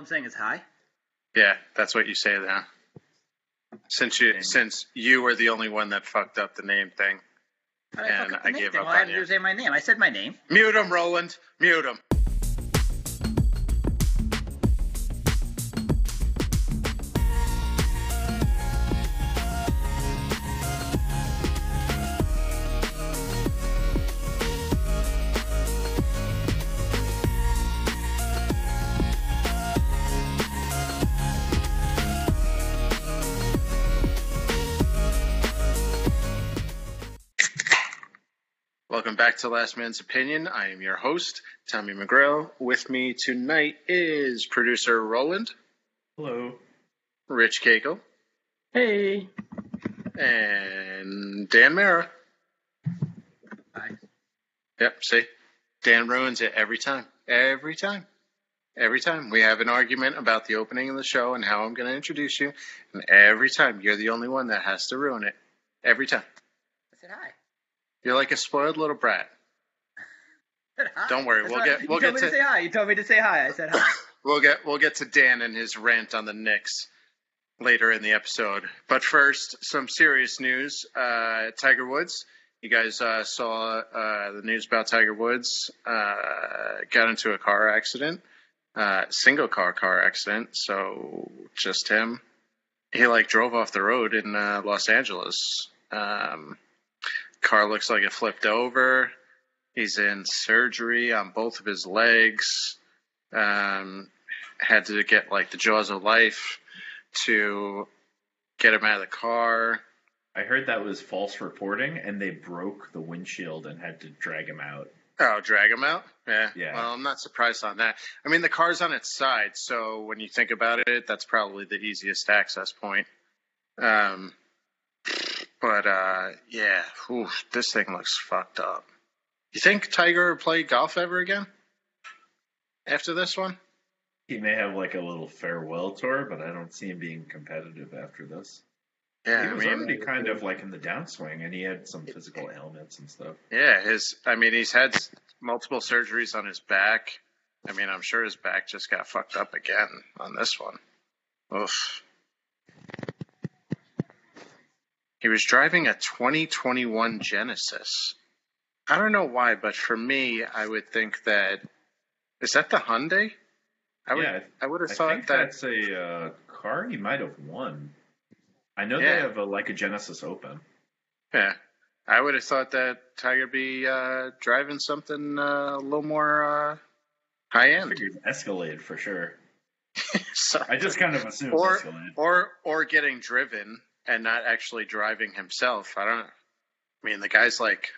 I'm saying is hi. Yeah, that's what you say now. Since you since you were the only one that fucked up the name thing, I and I gave thing? up I had on do you. was say my name. I said my name. Mute him, Roland. Mute him. To Last Man's Opinion. I am your host, Tommy McGrail. With me tonight is producer Roland, Hello. Rich Cagle, Hey. and Dan Mara. Hi. Yep, see? Dan ruins it every time. Every time. Every time. We have an argument about the opening of the show and how I'm going to introduce you. And every time, you're the only one that has to ruin it. Every time. I said hi. You're like a spoiled little brat. I said hi. Don't worry, That's we'll get- we'll you told get me to- to say hi. You told me to say hi. I said hi. We'll get we'll get to Dan and his rant on the Knicks later in the episode. But first, some serious news. Uh, Tiger Woods. You guys uh, saw uh, the news about Tiger Woods. Uh, got into a car accident, uh, single car car accident. So just him. He like drove off the road in uh, Los Angeles. Um, car looks like it flipped over. He's in surgery on both of his legs um, had to get like the jaws of life to get him out of the car. I heard that was false reporting, and they broke the windshield and had to drag him out. Oh, drag him out? Yeah. Yeah. Well, I'm not surprised on that. I mean, the car's on its side, so when you think about it, that's probably the easiest access point. Um, but uh, yeah, oof, this thing looks fucked up. You think Tiger will play golf ever again after this one? He may have like a little farewell tour, but I don't see him being competitive after this. Yeah, he I was mean, already kind of like in the downswing, and he had some physical ailments and stuff. Yeah, his. I mean, he's had multiple surgeries on his back. I mean, I'm sure his back just got fucked up again on this one. Oof. He was driving a 2021 Genesis. I don't know why, but for me, I would think that is that the Hyundai. I would. yeah, I would have I thought think that. that's a uh, car he might have won. I know Yeah. they have a, like a Genesis Open. Yeah, I would have thought that Tiger be uh, driving something uh, a little more uh, high end. Escalade for sure. I just kind of assumed or Escalade. or or getting driven and not actually driving himself. I don't. I mean, the guy's like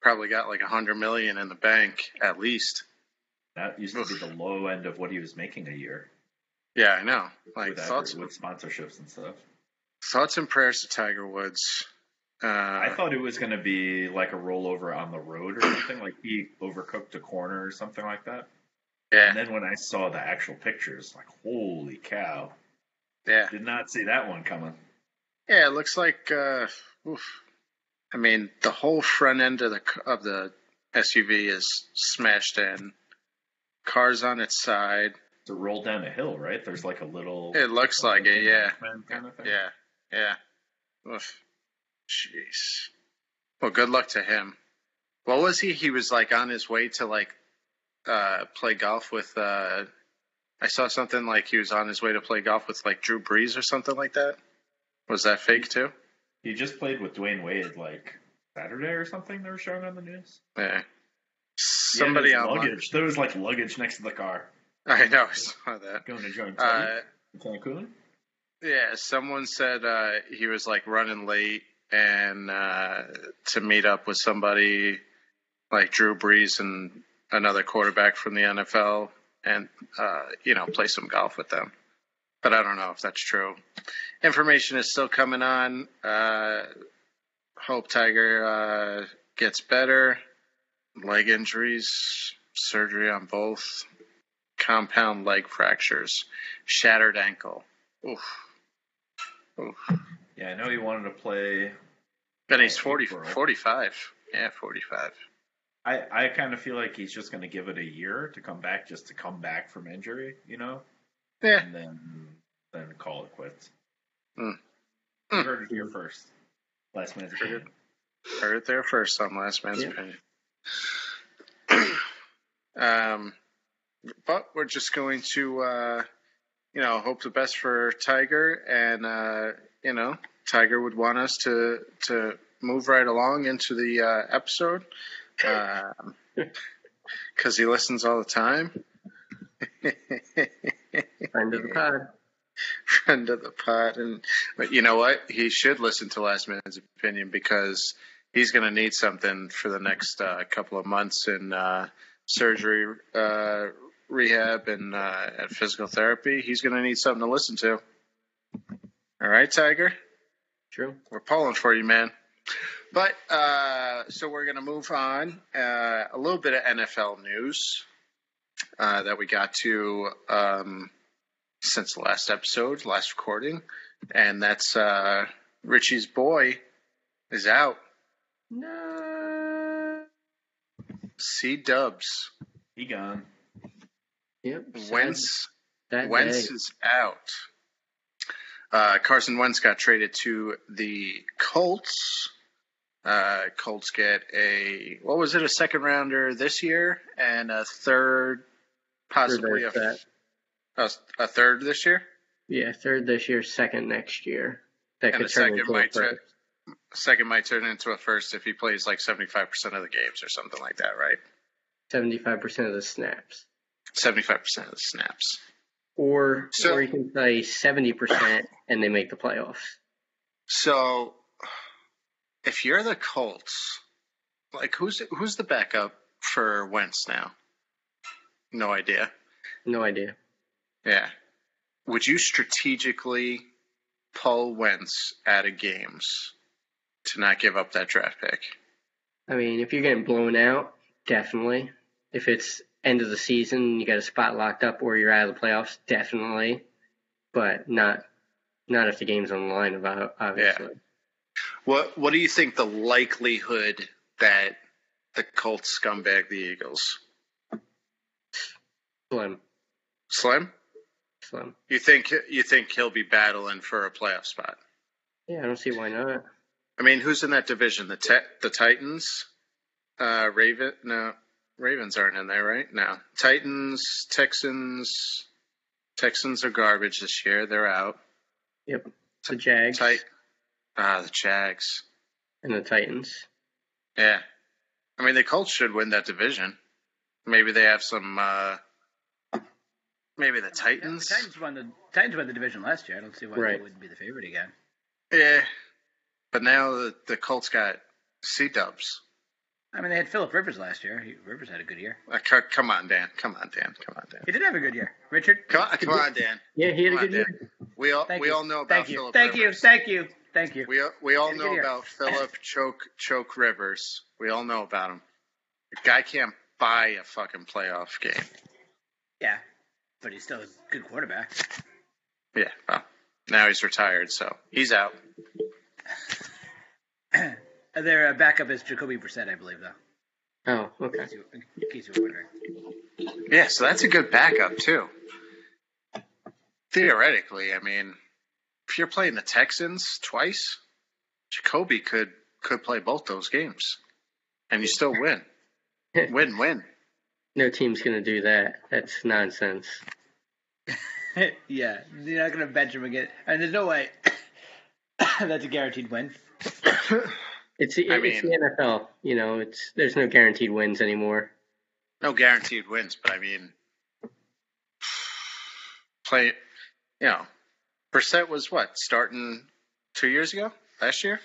probably got like a hundred million in the bank at least. That used to be the low end of what he was making a year. Yeah, I know. Like with, thoughts, with sponsorships and stuff. thoughts and prayers to Tiger Woods. Uh, I thought it was going to be like a rollover on the road or something, like he overcooked a corner or something like that. yeah, And then when I saw the actual pictures, like holy cow, yeah, did not see that one coming. Yeah. It looks like. Uh, oof. I mean, the whole front end of the of the SUV is smashed in. Cars on its side. To roll down a hill, right? There's like a little. It looks like it, yeah. Kind of. Yeah, yeah. Oof. Jeez. Well, good luck to him. What was he? He was like on his way to like uh play golf with uh I saw something like he was on his way to play golf with like Drew Brees or something like that. Was that fake too? He just played with Dwyane Wade like Saturday or something. They were showing on the news. Yeah. Somebody on luggage. There was like luggage next to the car. I know, I saw that. Going to join Uh, Cancun. Yeah, someone said uh, he was like running late and uh, to meet up with somebody like Drew Brees and another quarterback from the NFL and uh, you know play some golf with them. But I don't know if that's true. Information is still coming on. Uh, hope Tiger uh, gets better. Leg injuries, surgery on both, compound leg fractures, shattered ankle. Oof. Oof. Yeah, I know he wanted to play. And he's Oh, 40, 45. Yeah, 45. I, I kind of feel like he's just going to give it a year to come back, just to come back from injury, you know? Yeah. and then then call it quits. You Hmm. heard it here first. Last man's opinion. Heard it there first on Last Man's Yeah. Opinion. um, but we're just going to, uh, you know, hope the best for Tiger, and uh, you know, Tiger would want us to to move right along into the uh, episode because he listens all the time. Friend of the pod. friend of the pod. And but you know what? He should listen to Last Man's Opinion because he's going to need something for the next uh, couple of months in uh, surgery, uh, rehab, and uh, at physical therapy. He's going to need something to listen to. All right, Tiger. True. We're pulling for you, man. But uh, so we're going to move on. Uh, a little bit of NFL news uh, that we got to um, since the last episode, last recording, and that's uh, Richie's boy is out. No. C Dubs. He gone. Yep. sad Wentz that Wentz day. is out. Uh, Carson Wentz got traded to the Colts. Uh, Colts get a what was it? A second rounder this year and a third, possibly a, a, a third this year. Yeah, third this year, second next year. That And could turn second into a first. Second might turn into a first if he plays like seventy five percent of the games or something like that, right? Seventy-five percent of the snaps. Seventy five percent of the snaps. Or So- or you can play seventy percent and they make the playoffs. So, if you're the Colts, like who's who's the backup for Wentz now? No idea. No idea. Yeah. Would you strategically pull Wentz out of games to not give up that draft pick? I mean, if you're getting blown out, definitely. If it's end of the season, you got a spot locked up, or you're out of the playoffs, definitely. But not not if the game's on the line, obviously. What What do you think the likelihood that the Colts scumbag the Eagles? Slim, Slim. slim. You think you think he'll be battling for a playoff spot? Yeah, I don't see why not. I mean, who's in that division? The te- the Titans, uh, Raven. No, Ravens aren't in there, right? No, Titans, Texans. Texans are garbage this year. They're out. Yep, the Jags Tit- ah, the Jags. and the Titans. Yeah, I mean the Colts should win that division. Maybe they have some. Uh, maybe the Titans. The Titans won the Titans won the division last year. I don't see why Right. they wouldn't be the favorite again. Yeah, but now the, the Colts got C Dubs. I mean, they had Philip Rivers last year. He, Rivers had a good year. Uh, come on, Dan. Come on, Dan. Come on, Dan. He did have a good year. Richard, Come on, come on, Dan. Yeah, he had a Come on, good year. We all thank we you. all know about thank you. Philip thank Rivers. you. Thank you. Thank you. We we all know about Philip Choke Choke Rivers. We all know about him. The guy can't buy a fucking playoff game. Yeah, but he's still a good quarterback. Yeah. Well, now he's retired, so he's out. Their uh, backup is Jacoby Brissett, I believe, though. Oh, In okay. case you, in case you were wondering. Yeah, so that's a good backup too. Theoretically, I mean, if you're playing the Texans twice, Jacoby could could play both those games, and you still win. win win. No team's gonna do that. That's nonsense. yeah, you're not going to bench him again. And there's no way that's a guaranteed win. It's the, I it's mean- the NFL. You know, it's there's no guaranteed wins anymore. No guaranteed wins, but I mean, play. You know, Brissett was what starting two years ago, last year.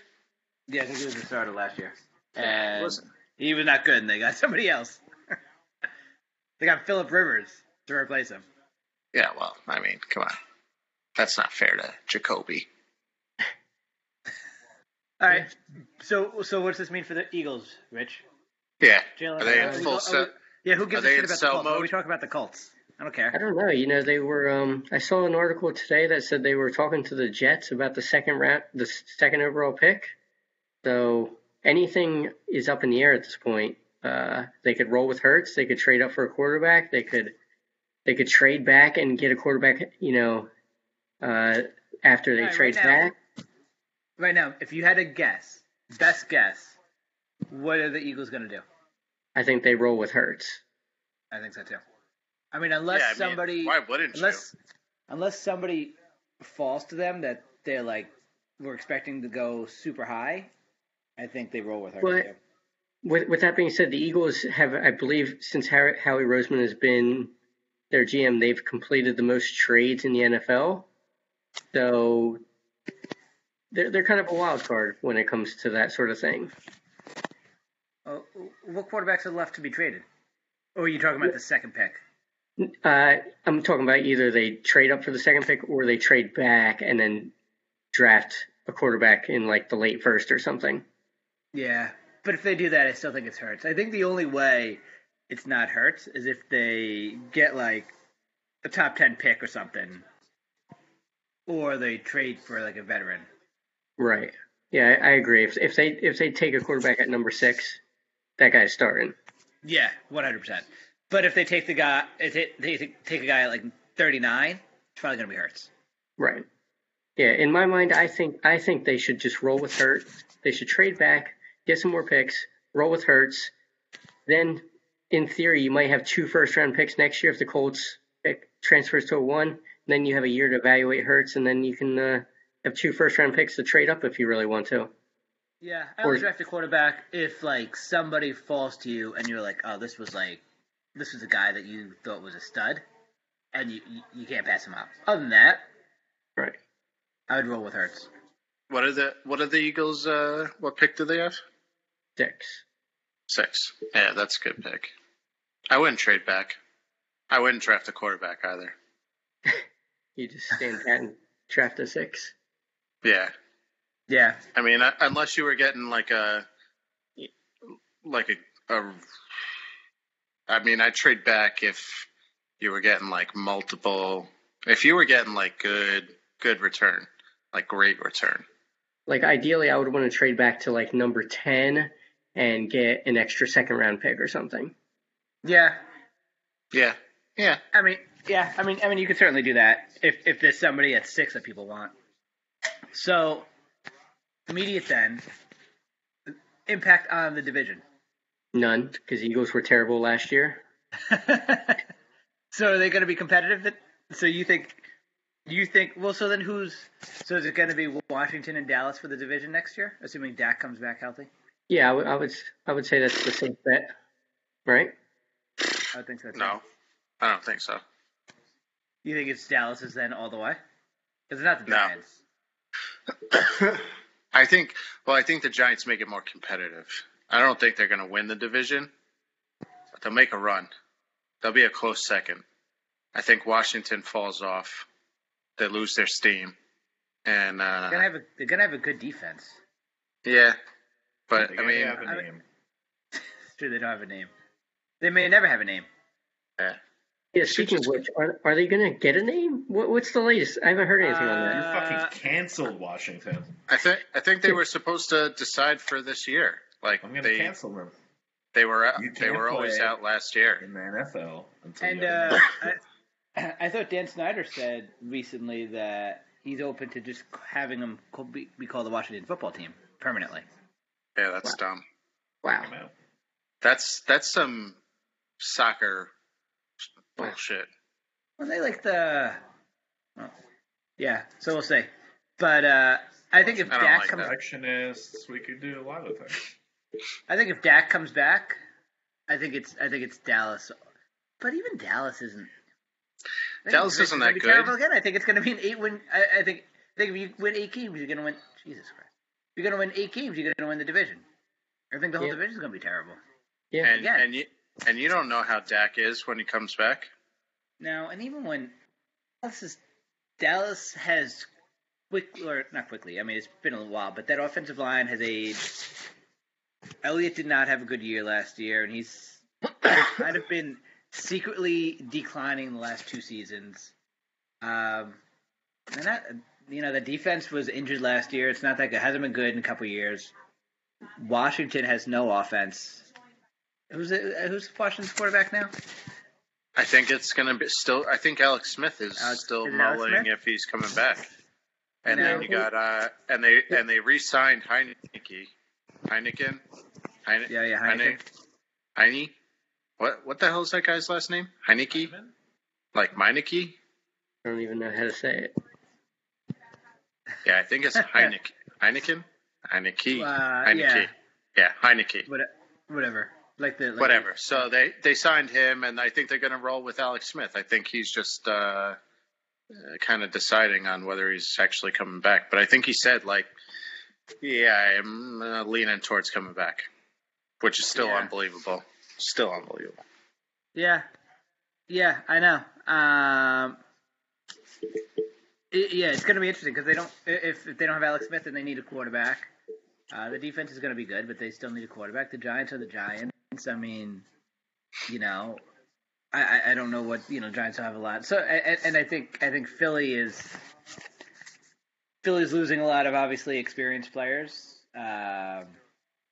Yeah, I think he was the starter last year. And Wasn't. he was not good, and they got somebody else. They got Philip Rivers to replace him. Yeah, well, I mean, come on, that's not fair to Jacoby. All right. So, so what's this mean for the Eagles, Rich? Yeah, Jalen, are they in full set? we- yeah, who gives Are a they shit in about the sell Colts? Mode? we talking about the Colts? I don't care. I don't know. You know, they were. Um, I saw an article today that said they were talking to the Jets about the second round, the second overall pick. So anything is up in the air at this point. Uh, they could roll with Hurts. They could trade up for a quarterback. They could, they could trade back and get a quarterback. You know, uh, after they Right, trade right now- back. Right now, if you had a guess, best guess, what are the Eagles going to do? I think they roll with Hurts. I think so too. I mean, unless Yeah, I mean, somebody, why wouldn't you? unless unless somebody falls to them that they're like we're expecting to go super high, I think they roll with her. But- too. With, with that being said, the Eagles have, I believe, since Harry, Howie Roseman has been their GM, they've completed the most trades in the NFL. So they're they're kind of a wild card when it comes to that sort of thing. Oh, what quarterbacks are left to be traded? Or are you talking about the second pick? Uh, I'm talking about either they trade up for the second pick or they trade back and then draft a quarterback in like the late first or something. Yeah, but if they do that, I still think it's Hurts. I think the only way it's not Hurts is if they get like a top ten pick or something, or they trade for like a veteran. Right. Yeah, I, agree. If if they if they take a quarterback at number six, that guy's starting. Yeah, one hundred percent. But if they take the guy, if they, they take a guy at like thirty nine, it's probably gonna be Hurts. Right. Yeah, in my mind, I think I think they should just roll with Hurt. They should trade back, get some more picks, roll with Hurts. Then, in theory, you might have two first round picks next year if the Colts pick transfers to a one. Then you have a year to evaluate Hurts, and then you can uh, have two first round picks to trade up if you really want to. Yeah, I would draft a quarterback if like somebody falls to you and you're like, oh, this was like, this was a guy that you thought was a stud, and you you, you can't pass him up. Other than that, Right. I would roll with Hurts. What are the What are the Eagles? Uh, what pick do they have? Six. Six. Yeah, that's a good pick. I wouldn't trade back. I wouldn't draft a quarterback either. You just stand pat and draft a six. Yeah, Yeah, I mean, uh, unless you were getting like a, like a, a I mean, I'd trade back if you were getting like multiple. If you were getting like good, good return, like great return. Like ideally, I would want to trade back to like number ten and get an extra second round pick or something. yeah. Yeah, yeah. I mean, yeah. I mean, I mean, you could certainly do that if if there's somebody at six that people want. So, immediate then impact on the division. None, because Eagles were terrible last year. so are they going to be competitive? So you think? You think? Well, so then who's? So is it going to be Washington and Dallas for the division next year, assuming Dak comes back healthy? Yeah, I would, I would, say that's the safe bet, right? I would think so. Too. No, I don't think so. You think it's Dallas's then all the way? Because it's not the No. Giants. I think. Well, I think the Giants make it more competitive. I don't think they're going to win the division, but they'll make a run. They'll be a close second. I think Washington falls off. They lose their steam, and They're uh, gonna have a they're gonna have a good defense. yeah. But They I gotta mean, have a I name. It's true they don't have a name. They may never have a name. yeah. Yeah. Speaking of which, are, are they going to get a name? What, what's the latest? I haven't heard anything on You that. Uh, fucking canceled Washington. I think I think they were supposed to decide for this year. Like I'm gonna they cancel them they were out, they were always out last year. in the NFL until And you uh. I, I thought Dan Snyder said recently that he's open to just having them be, be called the Washington football team permanently. Yeah, that's dumb. Wow. That's that's some soccer bullshit. Well, they like the. well, yeah, so we'll see. But uh, I think if I don't Dak like comes, that. Perfectionists, we could do a lot of things. I think if Dak comes back, I think it's I think it's Dallas. But even Dallas isn't. Dallas isn't that be good. Terrible again. I think it's going to be an eight win. I, I think I think if you win eight games, you're going to win. Jesus Christ, if you're going to win eight games, you're going to win the division. I think the whole Yeah. division is going to be terrible. Yeah. And Again. and you and you don't know how Dak is when he comes back. Now, and even when Dallas is Dallas has quick or not quickly. I mean, it's been a little while, but that offensive line has aged. Elliott did not have a good year last year, and he's kind of been secretly declining the last two seasons. Um, and that, you know, the defense was injured last year. It's not that good. Hasn't been good in a couple years. Washington has no offense. Who's it, who's Washington's quarterback now? I think it's gonna be still. I think Alex Smith is Alex- still is mulling if he's coming back. And No. then you got uh, and they and they re-signed Heinicke, Heineken, Heine, Yeah, yeah, Heine, Heineken. Heine. What what the hell is that guy's last name? Heinicke, like Meineke? I don't even know how to say it. Yeah, I think it's Heineken. Heineken, Heinicke, Uh, Heinicke. yeah. Yeah, Heinicke. What, whatever. Like the like Whatever. So they they signed him, and I think they're going to roll with Alex Smith. I think he's just uh, uh, kind of deciding on whether he's actually coming back. But I think he said like, yeah, I'm uh, leaning towards coming back, which is still Yeah. unbelievable. Still unbelievable. Yeah, yeah, I know. Um, it- yeah, it's going to be interesting because they don't. If, if they don't have Alex Smith, then they need a quarterback. Uh, the defense is going to be good, but they still need a quarterback. The Giants are the Giants. I mean, you know, I, I, I don't know what you know. Giants have a lot. So, and, and I think I think Philly is Philly's losing a lot of obviously experienced players. Um,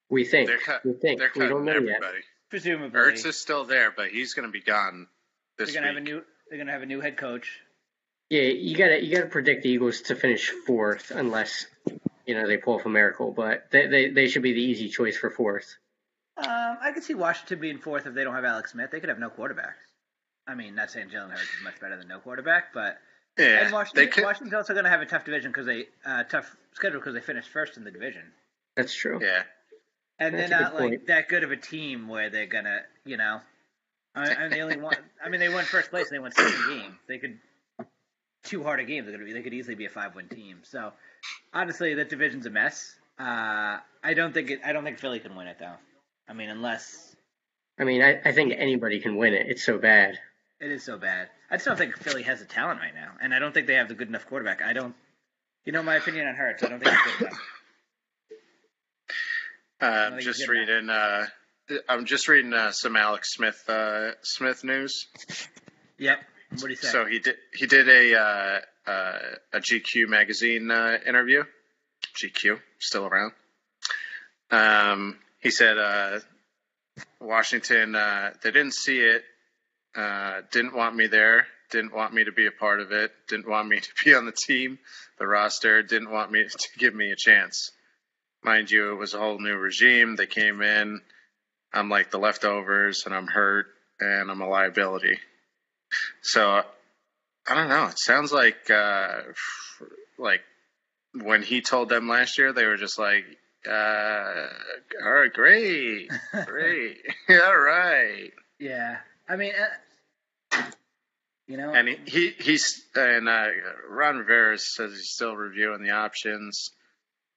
We think. They're cut. we think. They're we don't know yet. presumably, Ertz is still there, but he's going to be gone This they're going to have a new. They're going to have a new head coach. Yeah, you gotta you gotta predict the Eagles to finish fourth unless you know they pull off a miracle. But they they, they should be the easy choice for fourth. Um, I could see Washington being fourth if they don't have Alex Smith. They could have no quarterback. I mean, not saying Jalen Hurts is much better than no quarterback, but yeah, and Washington, they could. Washington's also going to have a tough division because they uh, tough schedule because they finished first in the division, That's true. Yeah, and That's they're not like point. that good of a team where they're gonna, you know, I, and they only won. I mean, they won first place and they won seven games. They could two harder games. They're gonna be. They could easily be a five-win team. So honestly, that division's a mess. Uh, I don't think it. I don't think Philly can win it though. I mean, unless I mean, I, I think anybody can win it. It's so bad. It is so bad. I just don't think Philly has the talent right now, and I don't think they have the good enough quarterback. I don't. You know my opinion on Hurts. I don't think he's good enough. uh, I'm he's just reading. Uh, I'm just reading uh, some Alex Smith uh, Smith news. Yep. What do you say? So he did he did a uh, uh, a GQ magazine uh, interview. GQ still around. Um, he said uh, Washington uh, they didn't see it, uh, didn't want me there, didn't want me to be a part of it, didn't want me to be on the team, the roster, didn't want me to give me a chance. Mind you, it was a whole new regime. They came in. I'm like the leftovers, and I'm hurt, and I'm a liability. So I don't know. It sounds like uh, like when he told them last year, they were just like, uh, "All right, great, great, all right." yeah. I mean, uh, you know, And he, he he's and uh, Ron Rivera says he's still reviewing the options.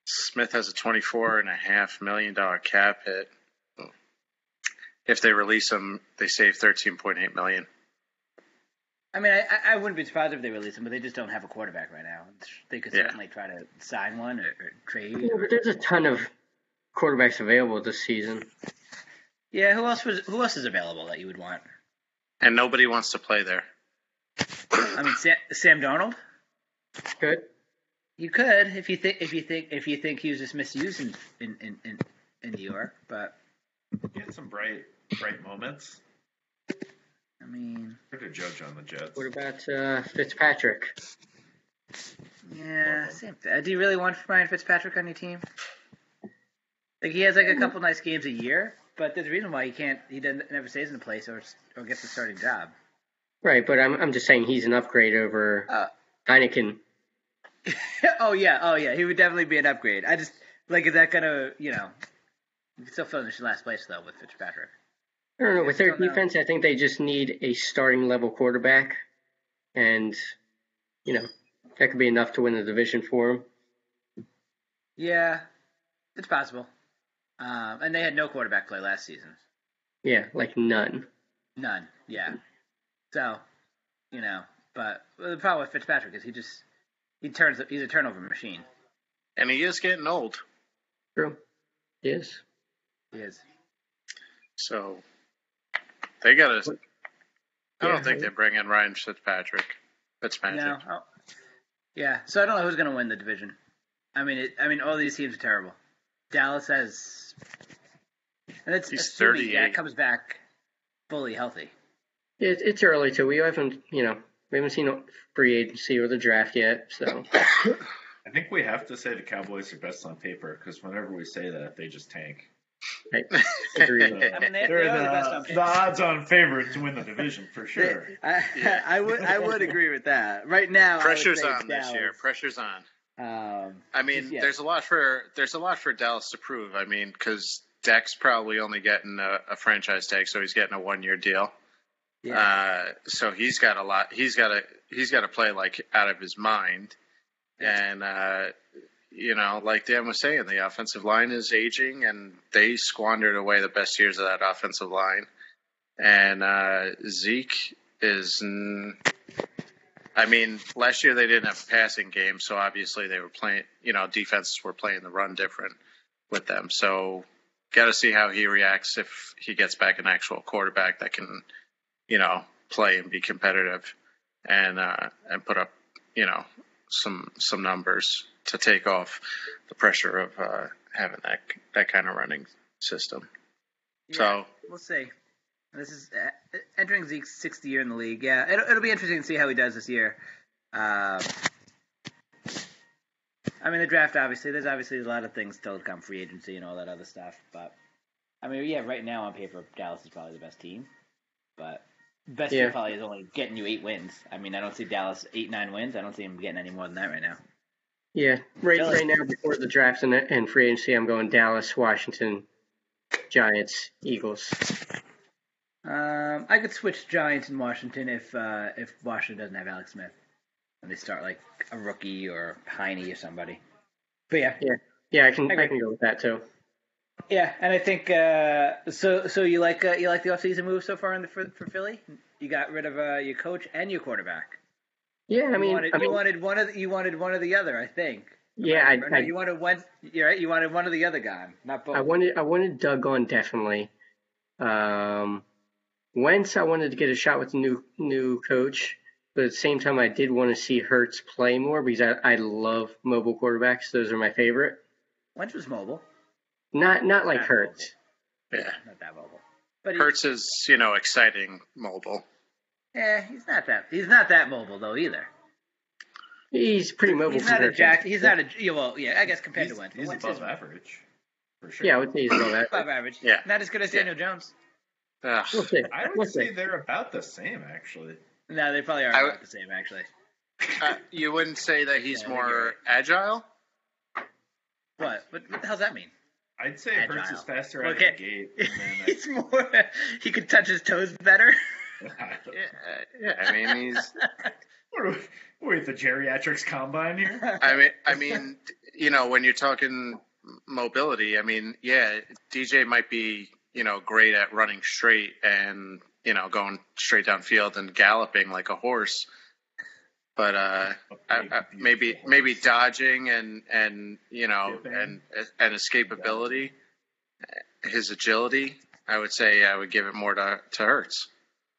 Smith has a twenty-four and a half million dollar cap hit. If they release him, they save thirteen point eight million. I mean, I, I- I wouldn't be surprised if they release him, but they just don't have a quarterback right now. They could Yeah. certainly try to sign one or, or trade. Yeah, or- but there's a ton of quarterbacks available this season. yeah. Who else was? Who else is available that you would want? And nobody wants to play there. I mean, Sam, Sam Darnold. Good. You could if you think if you think if you think he was just misused in in in, in, in New York, but He had some bright, bright moments. I mean, Hard to judge on the Jets. What about uh, Fitzpatrick? yeah. Sam, uh, do you really want Ryan Fitzpatrick on your team? Like he has like a couple nice games a year, but there's a reason why he can't. He doesn't never stays in the place or or gets a starting job. Right, but I'm I'm just saying he's an upgrade over Uh, Heineken. oh yeah, oh yeah. He would definitely be an upgrade. I just like is that gonna you know? You can still finish in last place though with Fitzpatrick. I don't know. With their defense, I think they just need a starting level quarterback, and you know that could be enough to win the division for them. Yeah, it's possible. Um, and they had no quarterback play last season. Yeah, like none. None. Yeah. So, you know, but the problem with Fitzpatrick is he just he turns he's a turnover machine. And he is getting old. True. Yes. He is. So they got to. I don't think they bring in Ryan Fitzpatrick. Fitzpatrick. No. Oh, yeah. So I don't know who's going to win the division. I mean, it, I mean, all these teams are terrible. Dallas has, and it's He's assuming 38. Dak comes back fully healthy. It, it's early too. We haven't, you know, we haven't seen free agency or the draft yet. So I think we have to say the Cowboys are best on paper because whenever we say that, they just tank. I agree. So I mean, they- they're they the best on paper. the odds-on favorite to win the division for sure. I, Yeah. I would I would agree with that. Right now, Pressure's say on this year. Pressure's on. Um, I mean, Just- yeah. there's a lot for there's a lot for Dallas to prove. I mean, because Dak's probably only getting a, a franchise tag, so he's getting a one year deal. yeah. Uh, so he's got a lot. He's got a he's got to play like out of his mind. And uh, you know, like Dan was saying, the offensive line is aging, and they squandered away the best years of that offensive line. And uh, Zeke is. I mean, last year they didn't have a passing game, so obviously they were playing. You know, defenses were playing the run different with them. So, got to see how he reacts if he gets back an actual quarterback that can, you know, play and be competitive, and uh, and put up, you know, some some numbers to take off the pressure of uh, having that that kind of running system. Yeah, So we'll see. This is uh, entering Zeke's sixth year in the league. Yeah, it'll, it'll be interesting to see how he does this year. Um, I mean, the draft obviously. There's obviously a lot of things still to come, free agency and all that other stuff. But I mean, yeah, right now on paper, Dallas is probably the best team. But best Yeah. team probably is only getting you eight wins. I mean, I don't see Dallas eight nine wins. I don't see him getting any more than that right now. Yeah, right. Philly. Right now, before the draft and, and free agency, I'm going Dallas, Washington, Giants, Eagles. Um, I could switch Giants and Washington if uh, if Washington doesn't have Alex Smith, and they start like a rookie or Heine or somebody. But yeah, Yeah, yeah, I can I. I can go with that too. yeah, and I think uh, so. So you like uh, you like the offseason move so far in the, for for Philly? You got rid of uh, your coach and your quarterback. Yeah, I You mean, wanted, I you wanted one of the, you wanted one or the other. I think. yeah, I, no, I, you wanted one. You're right. You wanted one or the other gone, not both. I wanted I wanted Doug on definitely. Um, Wentz, I wanted to get a shot with the new new coach, but at the same time, I did want to see Hurts play more because I, I love mobile quarterbacks. Those are my favorite. Wentz was mobile. Not not like Not Hurts. Yeah, Not that mobile. But Hurts is you know exciting mobile. Yeah, he's not that. He's not that mobile though either. He's pretty mobile. He's not a Jack. He's not a. yeah, Well, yeah, I guess compared He's, to Wentz. he's Wentz above is average for sure. Yeah, I would say he's above that. above average. Yeah. Not as good as Yeah. Daniel Jones. Ugh. We'll see. I We'll would see. say they're about the same actually. No, they probably are I about the same actually. Uh, you wouldn't say that he's Yeah, I think you're more right. agile? What? What, what the hell's that mean? I'd say Hurts Agile. is faster out Okay. of the gate. And then He's more. He could touch his toes better. Yeah, yeah. I mean, he's. we're, we're at the geriatrics combine here. I mean, I mean, you know, when you're talking mobility, I mean, yeah, DJ might be, you know, great at running straight and you know going straight downfield and galloping like a horse, but uh, I, I, maybe maybe dodging and and you know Skipping. and and escapability, his agility. I would say I would give it more to to Hurts.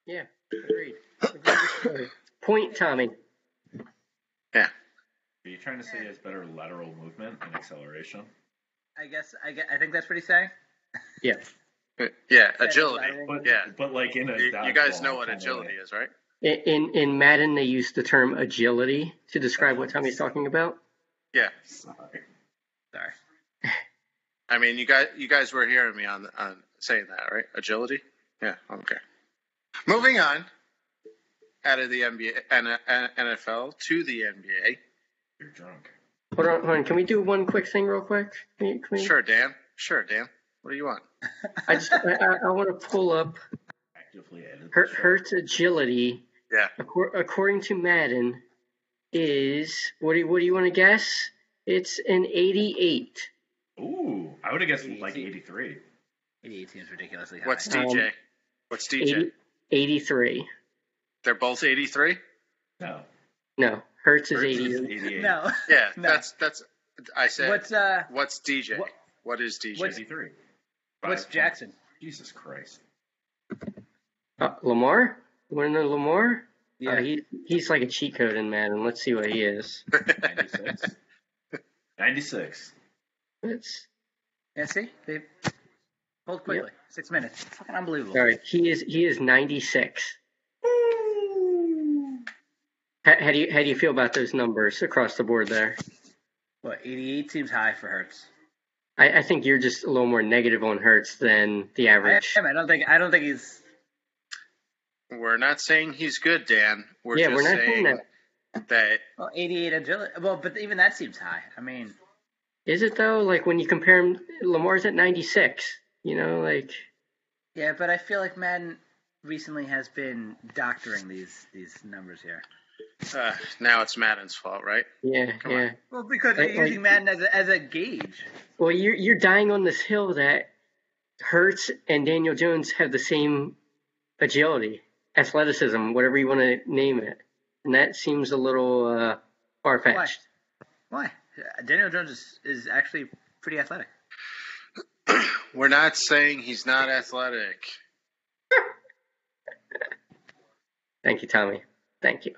Yeah, agreed. Agreed. Point, Tommy. Yeah. Are you trying to say he has better lateral movement and acceleration? I guess. I, guess, I think that's what he's saying. Yeah. Yeah, agility. But Yeah. but like in a You, you guys know what agility is, right? In, in in Madden, they use the term agility to describe what Tommy's talking about. Yeah. Sorry. Sorry. I mean, you guys, you guys were hearing me on on saying that, right? Agility. Yeah. Okay. Moving on out of the NBA, N- N- NFL to the NBA. You're drunk. Hold on, hold on. Can we do one quick thing real quick? Can we, can we- Sure, Dan. Sure, Dan. What do you want? I just I, I, I want to pull up Actively edit. Her. Hurts agility. Yeah. Accor- according to Madden, is what do you, what do you want to guess? It's an 88. Ooh, I would have guessed like 83. 88 seems ridiculously high. What's Um, DJ? What's DJ? 80, 83. They're both 83. No. No, Hurts is Hurts is 88. 88. no. Yeah, No. that's that's. I said. What's uh? what's DJ? what- what is DJ? what's- 83. What's Five Jackson? points. Jesus Christ. Uh, Lamar? You want to know Lamar? Yeah. Uh, he, he's like a cheat code in Madden. Let's see what he is. 96. 96. Let's, yeah. See, they hold quickly. Six minutes. Fucking unbelievable. sorry, he is he is 96. How, how do you how do you feel about those numbers across the board there? What 88 seems high for Hurts. I, I think you're just a little more negative on Hurts than the I average. am. I don't think. I don't think he's. We're not saying he's good, Dan. We're Yeah, just we're not saying saying that. that Well, 88 agility. Well, but even that seems high. I mean, Is it though? Like when you compare him, Lamar's at 96. You know, like yeah, but I feel like Madden recently has been doctoring these these numbers here. uh, now it's Madden's fault, right? yeah, Come on. yeah. Well, because Like- you're using Madden as a, as a gauge. Well, you're you're dying on this hill that Hurts and Daniel Jones have the same agility, athleticism, whatever you want to name it, and that seems a little uh, far fetched. Why? Uh, Daniel Jones is, is actually pretty athletic. We're not saying he's not athletic. Thank you, Tommy. Thank you.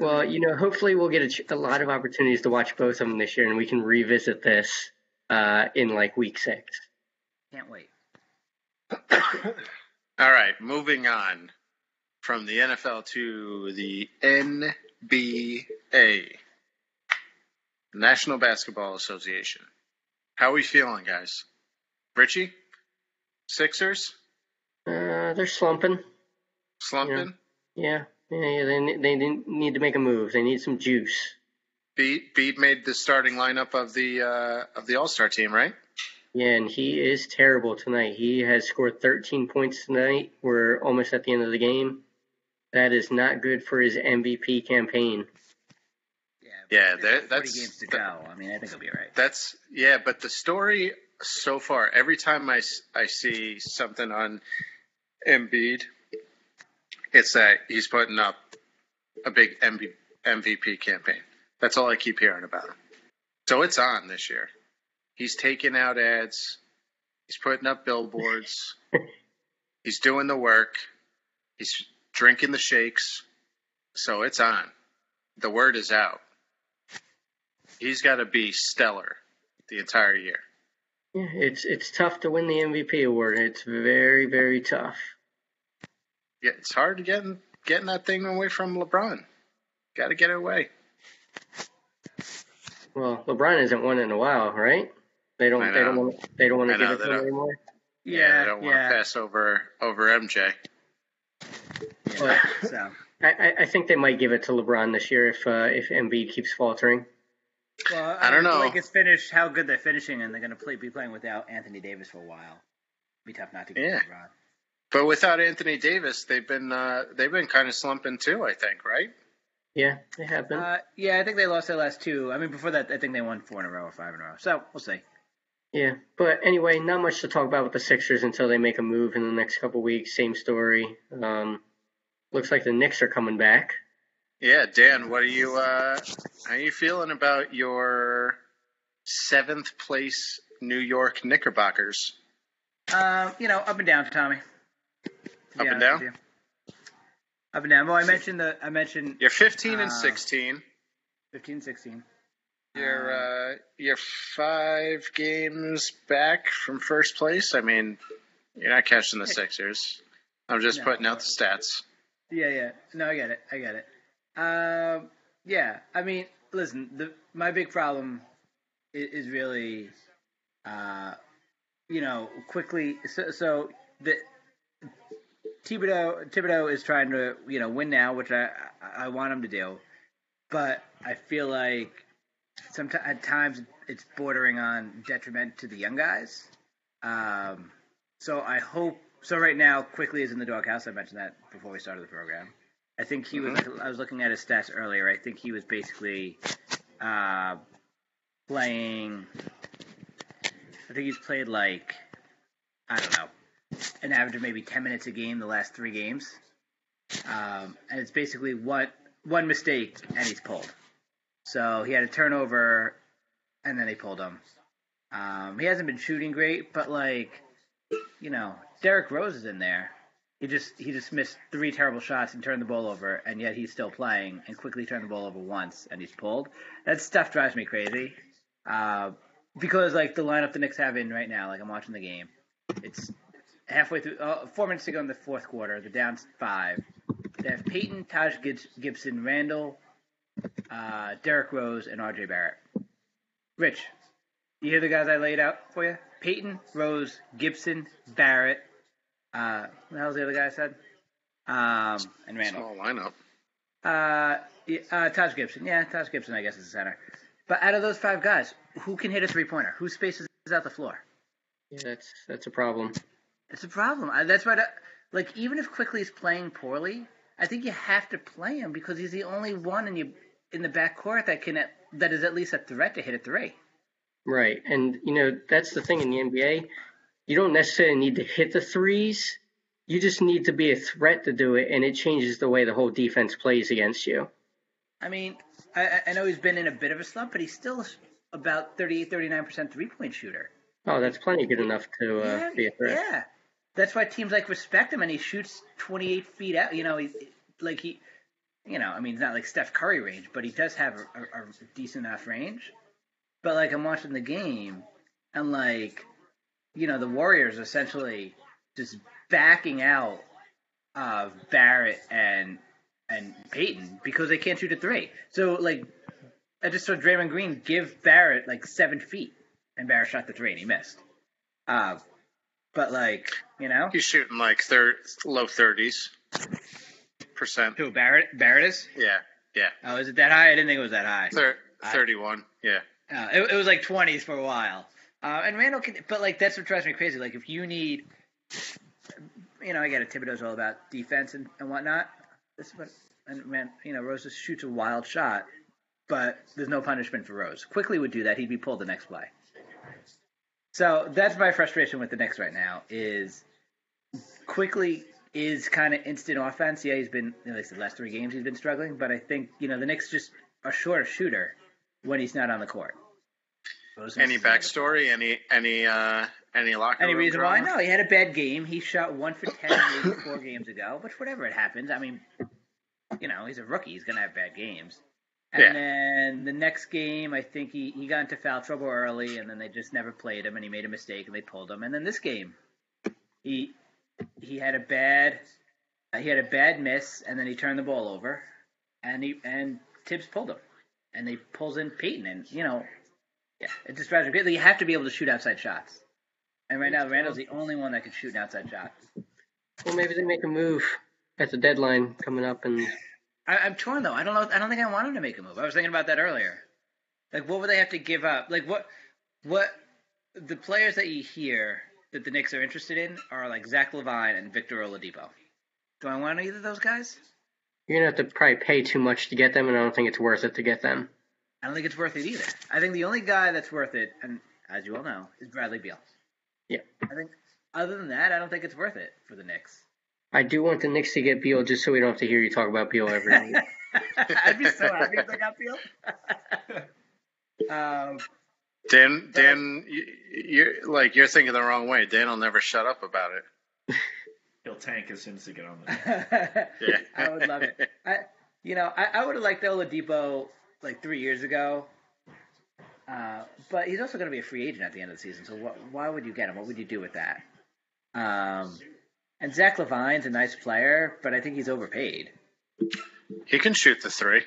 Well, you know, hopefully we'll get a, a lot of opportunities to watch both of them this year, and we can revisit this uh, in like week six. Can't wait. All right, moving on from the NFL to the NBA, National Basketball Association. How are we feeling, guys? Richie? Sixers? Uh, they're slumping. Slumping? Yeah, yeah, yeah they they need to make a move. They need some juice. Beat Beat made the starting lineup of the uh, of the All Star team, right? Yeah, and he is terrible tonight. He has scored 13 points tonight. We're almost at the end of the game. That is not good for his MVP campaign. Yeah, Yeah, but that- 40 that's- games to go. I mean, I think he'll be all right. That's yeah, but the story so far, every time I, I see something on Embiid, it's that he's putting up a big MV, MVP campaign. That's all I keep hearing about him. So it's on this year. He's taking out ads. He's putting up billboards. he's doing the work. He's drinking the shakes. So it's on. The word is out. He's got to be stellar the entire year. Yeah, it's it's tough to win the MVP award. It's very very tough. Yeah, it's hard to get getting that thing away from LeBron. Got to get it away. Well, LeBron hasn't won in a while, right? They don't they don't know. want they don't want to give it they to him don't. anymore. I don't want to pass over over MJ. Yeah, so I, I, I think they might give it to LeBron this year if uh, if Embiid keeps faltering. Well, I don't know. Like it's finished. How good they're finishing, and they're going to play, be playing without Anthony Davis for a while. Be tough not to get Yeah. LeBron. But without Anthony Davis, they've been uh, they've been kind of slumping too. I think, right? Yeah, they have been. Uh, yeah, I think they lost their last two. I mean, before that, I think they won four in a row or five in a row. So we'll see. Yeah, but anyway, not much to talk about with the Sixers until they make a move in the next couple weeks. Same story. Um, looks like the Knicks are coming back. Yeah, Dan, what are you? Uh, how are you feeling about your seventh place New York Knickerbockers? Um, you know, up and down, Tommy. Up and down? Up and down. Well, I mentioned the. I mentioned You're 15 and Uh, 16. 15, 16. You're uh, you're five games back from first place. I mean, you're not catching the Sixers. I'm just No. putting out the stats. Yeah, yeah. No, I get it. I get it. Um, yeah. I mean, listen. The my big problem is, is really, uh, you know, Quickley. So, so the Thibodeau Thibodeau is trying to you know win now, which I I want him to do, but I feel like sometimes at times it's bordering on detriment to the young guys. Um, so I hope. So right now, Quickley is in the doghouse. I mentioned that before we started the program. I think he was. I was looking at his stats earlier. I think he was basically uh, playing. I think he's played like I don't know, an average of maybe ten minutes a game the last three games, um, and it's basically one one mistake and he's pulled. So he had a turnover, and then they pulled him. Um, he hasn't been shooting great, but like, you know, Derrick Rose is in there. He just he just missed three terrible shots and turned the ball over, and yet he's still playing and Quickley turned the ball over once, and he's pulled. That stuff drives me crazy. Uh, because like the lineup the Knicks have in right now, like I'm watching the game, it's halfway through, uh, four minutes to go in the fourth quarter. They're down five. They have Payton, Taj Gibson, Randle, uh, Derrick Rose, and R.J. Barrett. Rich, you hear the guys I laid out for you? Payton, Rose, Gibson, Barrett. Uh, what the hell's the other guy I said? Um, and Randle. Small lineup. Uh, yeah, uh, Taj Gibson. Yeah, Taj Gibson, I guess, is the center. But out of those five guys, who can hit a three pointer? Who spaces out the floor? Yeah, that's that's a problem. It's a problem. I, that's why, that- like, even if Quickley is playing poorly, I think you have to play him because he's the only one in you in the backcourt that can that is at least a threat to hit a three. Right. And, you know, that's the thing in the NBA. You don't necessarily need to hit the threes. You just need to be a threat to do it, and it changes the way the whole defense plays against you. I mean, I- I, know he's been in a bit of a slump, but he's still about 38, 39% three point shooter. Oh, that's plenty good enough to uh, yeah, be a threat. yeah. That's why teams like respect him, and he shoots 28 feet out. You know, he's like he, you know, I mean, it's not like Steph Curry range, but he does have a, a, a decent enough range. But like, I'm watching the game, and like, you know, the Warriors essentially just backing out of Barrett and and Payton because they can't shoot a three. So like, I just saw Draymond Green give Barrett like seven feet, and Barrett shot the three and he missed. Uh, but like, you know, He's shooting like thir- low thirties percent. who Barrett Barrett is? Yeah, yeah. Oh, is it that high? I didn't think it was that high. Thir- Thirty-one. Yeah. Uh, it, it was like twenties for a while. Uh, and Randle can, but like that's what drives me crazy. Like if you need, you know, I get it. Thibodeau's all about defense and, and whatnot. This is what, and man, you know, Rose just shoots a wild shot, but there's no punishment for Rose. Quickley would do that. He'd be pulled the next play. So that's my frustration with the Knicks right now. Is Quickley is kind of instant offense. Yeah, he's been at least the last three games he's been struggling, but I think you know the Knicks just are short a shooter when he's not on the court. Rose Any misses all the time. backstory? Any any uh any locker Any room reason why? drama? No, he had a bad game. He shot one for ten four games ago, but whatever it happens. I mean, you know, he's a rookie. He's gonna have bad games. And Yeah. then the next game, I think he, he got into foul trouble early, and then they just never played him, and he made a mistake, and they pulled him. And then this game, he he had a bad he had a bad miss, and then he turned the ball over, and he and Thibs pulled him, and they pulls in Payton, and you know, yeah, it just drives me crazy. You have to be able to shoot outside shots. And right now, Randle's the only one that can shoot an outside shot. Well, maybe they make a move at the deadline coming up, and I, I'm torn though. I don't know. I don't think I want him to make a move. I was thinking about that earlier. Like, what would they have to give up? Like, what, what, the players that you hear that the Knicks are interested in are like Zach LaVine and Victor Oladipo. Do I want either of those guys? you're gonna have to probably pay too much to get them, and I don't think it's worth it to get them. I don't think it's worth it either. I think the only guy that's worth it, and as you all know, is Bradley Beal. Yeah. I think other than that, I don't think it's worth it for the Knicks. I do want the Knicks to get Beal just so we don't have to hear you talk about Beal every week. I'd be so happy if they got Beal. um, Dan, Dan, you, you're like you're thinking the wrong way. Dan will never shut up about it. He'll tank as soon as he get on the. Yeah. I would love it. I, you know, I, I would have liked Oladipo like three years ago, uh, but he's also going to be a free agent at the end of the season. So what, why would you get him? What would you do with that? Um, and Zach LaVine's a nice player, but I think he's overpaid. He can shoot the three.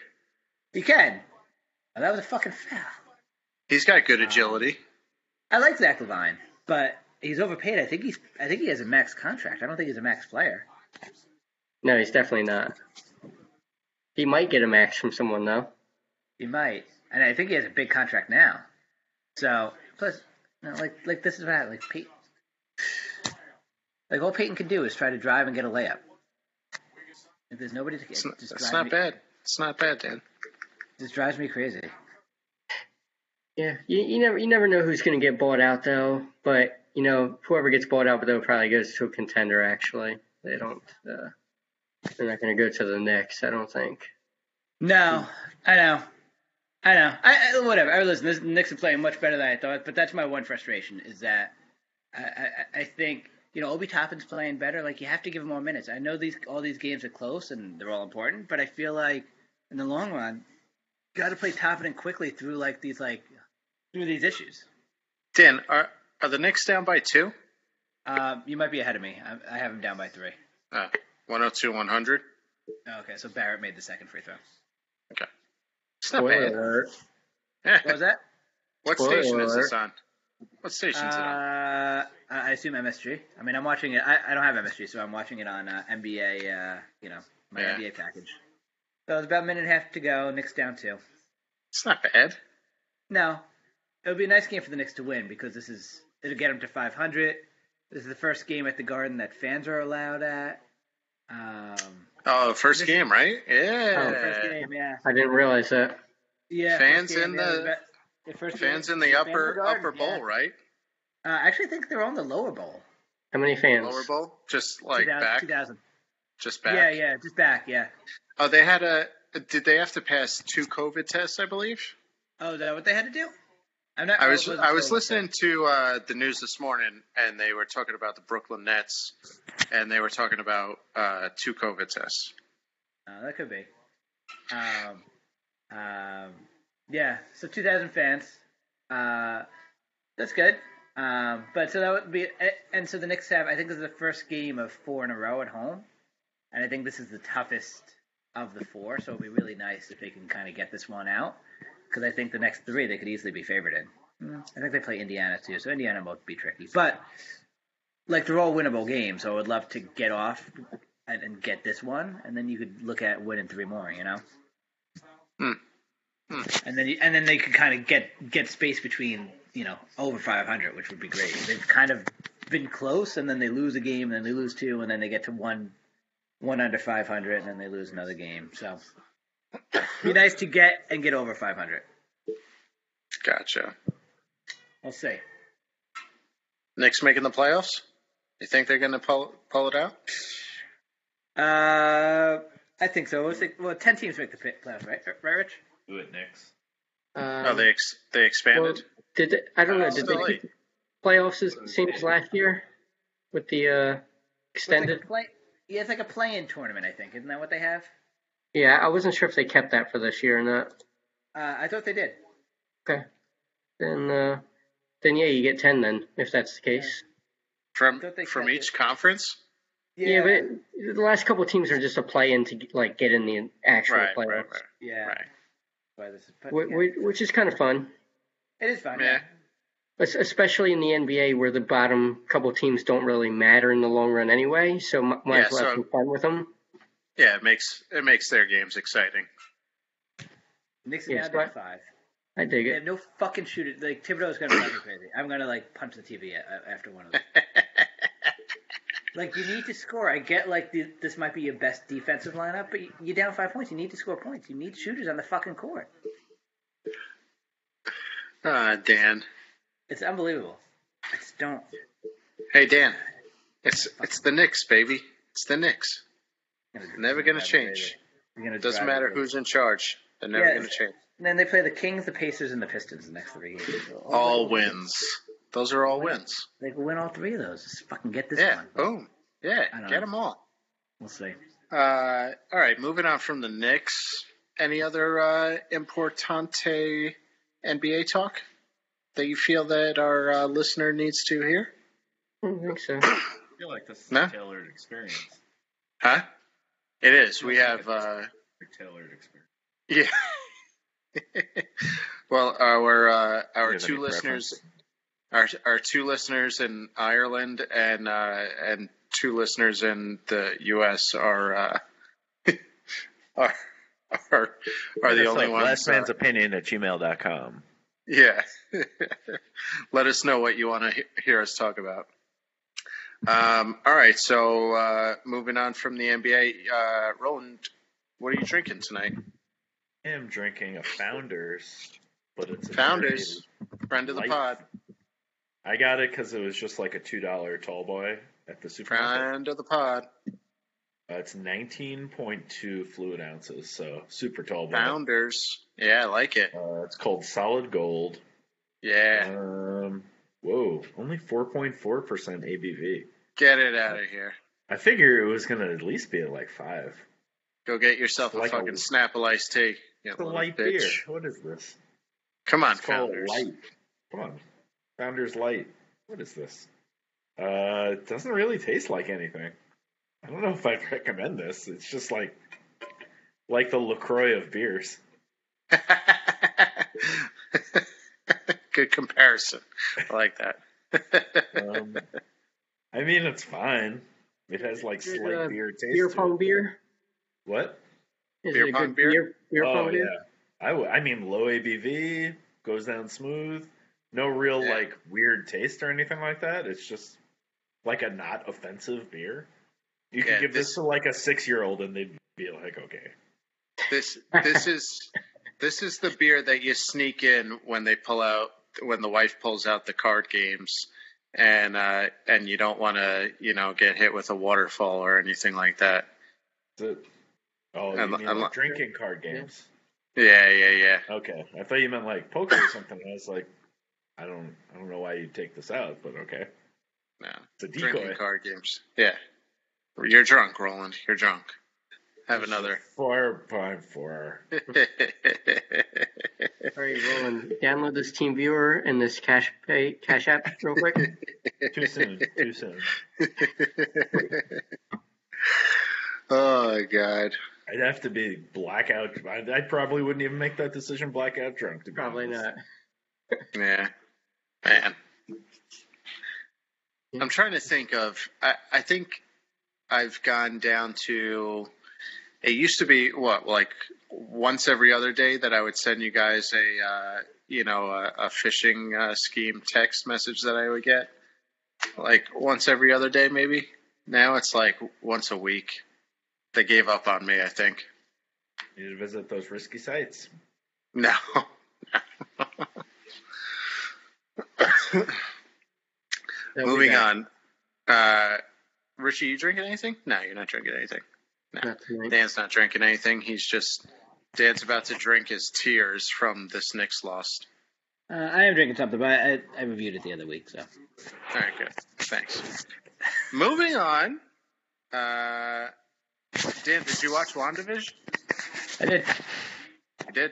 He can. Oh, that was a fucking foul. He's got good agility. I like Zach Levine, but he's overpaid. I think he's. I think he has a max contract. I don't think he's a max player. No, he's definitely not. He might get a max from someone though. He might, and I think he has a big contract now. So plus, you know, like like this is what I, like Payton. Like all Payton can do is try to drive and get a layup. If there's nobody to get, It's, not- just it's not me, bad. It's not bad, Dan. This drives me crazy. Yeah, you, you never you never know who's gonna get bought out though. But you know, whoever gets bought out, though, probably goes to a contender. Actually, they don't. Uh, they're not gonna go to the Knicks. I don't think. No, I know, I know. I, I whatever. I listen. This Knicks are playing much better than I thought, but that's my one frustration is that I, I, I think you know Obi Toppin's playing better. Like you have to give him more minutes. I know these all these games are close and they're all important, but I feel like in the long run, you got to play Toppin Quickley through like these like through these issues. Dan, are are the Knicks down by two? Um, you might be ahead of me. I, I have him down by three. Uh, 102, 100. Oh, okay, so Barrett made the second free throw. It's not Spoiler bad. alert. What was that? what Spoiler station is this on? What station is it on? Uh, I I assume MSG. I mean, I'm watching it. I, I don't have MSG, so I'm watching it on uh, NBA. Uh, you know, my Yeah. NBA package. So it's about a minute and a half to go. Knicks down two. It's not bad. No, it would be a nice game for the Knicks to win because this is it'll get them to 500. This is the first game at the Garden that fans are allowed at. Um, Oh, first This- game, right? Yeah. Oh, first game, yeah, I didn't realize that. yeah. Fans game, in yeah, the- the first Fans game- in the fans upper Garden, upper bowl, yeah. right? Uh, I actually think they're on the lower bowl. How many fans? Lower bowl, just like 2000, back, 2000. just back. Yeah, yeah, just back. Yeah. Oh, they had a. Did they have to pass two COVID tests? I believe. Oh, is that what they had to do? I'm not. I was I was listening to uh, the news this morning, and they were talking about the Brooklyn Nets, and they were talking about uh, two COVID tests. that. Uh, that could be. Um, um, yeah. So 2,000 fans. Uh, that's good. Um, but so that would be, and so the Knicks have. I think this is the first game of four in a row at home, and I think this is the toughest of the four. So it'd be really nice if they can kind of get this one out, because I think the next three they could easily be favored in. Mm, I think they play Indiana too, so Indiana might be tricky, but like they're all winnable games. So I would love to get off and, and get this one, and then you could look at winning three more. You know. Hmm. Hmm. And then you, and then they could kind of get get space between you know over 500, which would be great. They've kind of been close, and then they lose a game, and then they lose two, and then they get to one one under 500, and then they lose another game. So be nice to get and get over 500. Gotcha. We'll see. Knicks making the playoffs. You think they're going to pull pull it out? Uh, I think so. Let's think, well, 10 teams make the playoffs, right? Right, Rich? Do it, Knicks. Um, oh, they ex- they expanded. well, did they, I don't know? Did they late. keep playoffs as same as last year with the uh, It's like extended? play, yeah, it's like a play-in tournament, I think. Isn't that what they have? Yeah, I wasn't sure if they kept that for this year or not. Uh, I thought they did. Okay, then uh, then yeah, you get ten then if that's the case. from from each it. conference. Yeah, but it, the last couple of teams are just a play in to like get in the actual Right, playoffs, right, right, yeah. right. Why this is, but, Wh- yeah. which is kind of fun, It is fun. Yeah. Yeah. Especially in the NBA where the bottom couple teams don't really matter in the long run anyway. So m- might Yeah, as well have some fun with them. Yeah, it makes it makes their games exciting. Knicks Yeah, now down I- five. I dig They it. have no fucking shooter. Like Thibodeau's gonna drive me crazy. I'm gonna like punch the TV after one of them. Like you need to score. I get like the, this might be your best defensive lineup, but you- you're down five points. You need to score points. You need shooters on the fucking court. Ah, Dan. It's unbelievable. I just don't. Hey, Dan. It's it's the Knicks, baby. It's the Knicks. It's Never gonna change. gonna It doesn't matter who's in charge. They're never Yeah, going to change. And then they play the Kings, the Pacers, and the Pistons the next three games. So, All wins. Those are all wins. They can win all three of those. Just fucking get this Yeah. one. Boom. Yeah. I Get know. them all. We'll see. Uh, all right. Moving on from the Knicks. Any other uh, importante NBA talk that you feel that our uh, listener needs to hear? I think so. I feel like this is No? a tailored experience. Huh? It is. We have. Uh, A tailored experience. yeah. well, our uh, our You two any listeners, our our two listeners in Ireland and uh, and two listeners in the U.S. are uh, are are, are the only ones. Last man's opinion at gmail.com. Yeah. Let us know what you want to he- hear us talk about. Um, all right, so uh, moving on from the NBA, uh, Roland, what are you drinking tonight? I am drinking a Founders, but it's a Founders, friend of the Light. pod, I got it because it was just like a two dollar tall boy at the supermarket. friend of the pod, Uh, it's nineteen point two fluid ounces, so super tall boy. Founders. Yeah, I like it. Uh, it's called Solid Gold. Yeah, Um, whoa, only four point four percent ABV. Get it out of here. I figure it was gonna at least be at like five. Go get yourself a Like a- fucking Snapple iced tea. You It's a light bitch. beer. What is this? Come on, It's Founders. Light. Come on, Founders Light. What is this? Uh, it doesn't really taste like anything. I don't know if I'd recommend this. It's just like like the LaCroix of beers. Good comparison. I like that. Um, I mean, it's fine. It has like Good, slight uh, beer taste. Beer pong beer. What? Is Beer pong beer? beer? Beer oh pong beer. yeah. I, w- I mean, low ABV goes down smooth. No real Yeah. like weird taste or anything like that. It's just like a not offensive beer. You could give this, this- to like a six year old and they'd be like, okay. This this is this is the beer that you sneak in when they pull out when the wife pulls out the card games and uh and you don't want to you know get hit with a waterfall or anything like that. it? Oh, you I'm- mean I'm- like drinking card games? Yeah, yeah, yeah. Okay, I thought you meant like poker or something. I was like, I don't, I don't know why you'd take this out, but okay, No. it's a Drinking card games. Yeah. You're drunk, Roland. You're drunk. Have another. Four, five, four. All right, Roland, download this TeamViewer and this Cash Pay Cash App real quick. Too soon. Too soon. oh god. I'd have to be blackout. I, I probably wouldn't even make that decision blackout drunk. To be Probably honest. not. Yeah. Man. I'm trying to think of I, I think I've gone down to it used to be what, like once every other day that I would send you guys a uh, you know, a, a fishing uh, scheme text message that I would get. Like once every other day maybe. Now it's like once a week. They gave up on me, I think. You need to visit those risky sites. No. Moving on. Uh, Richie, you drinking anything? No, you're not drinking anything. Not. Dan's not drinking anything. He's just Dan's about to drink his tears from this Knicks loss. Uh, I am drinking something, but I, I reviewed it the other week, so. All right, good. Thanks. Moving on. Uh, Dan, did you watch WandaVision? I did. You did.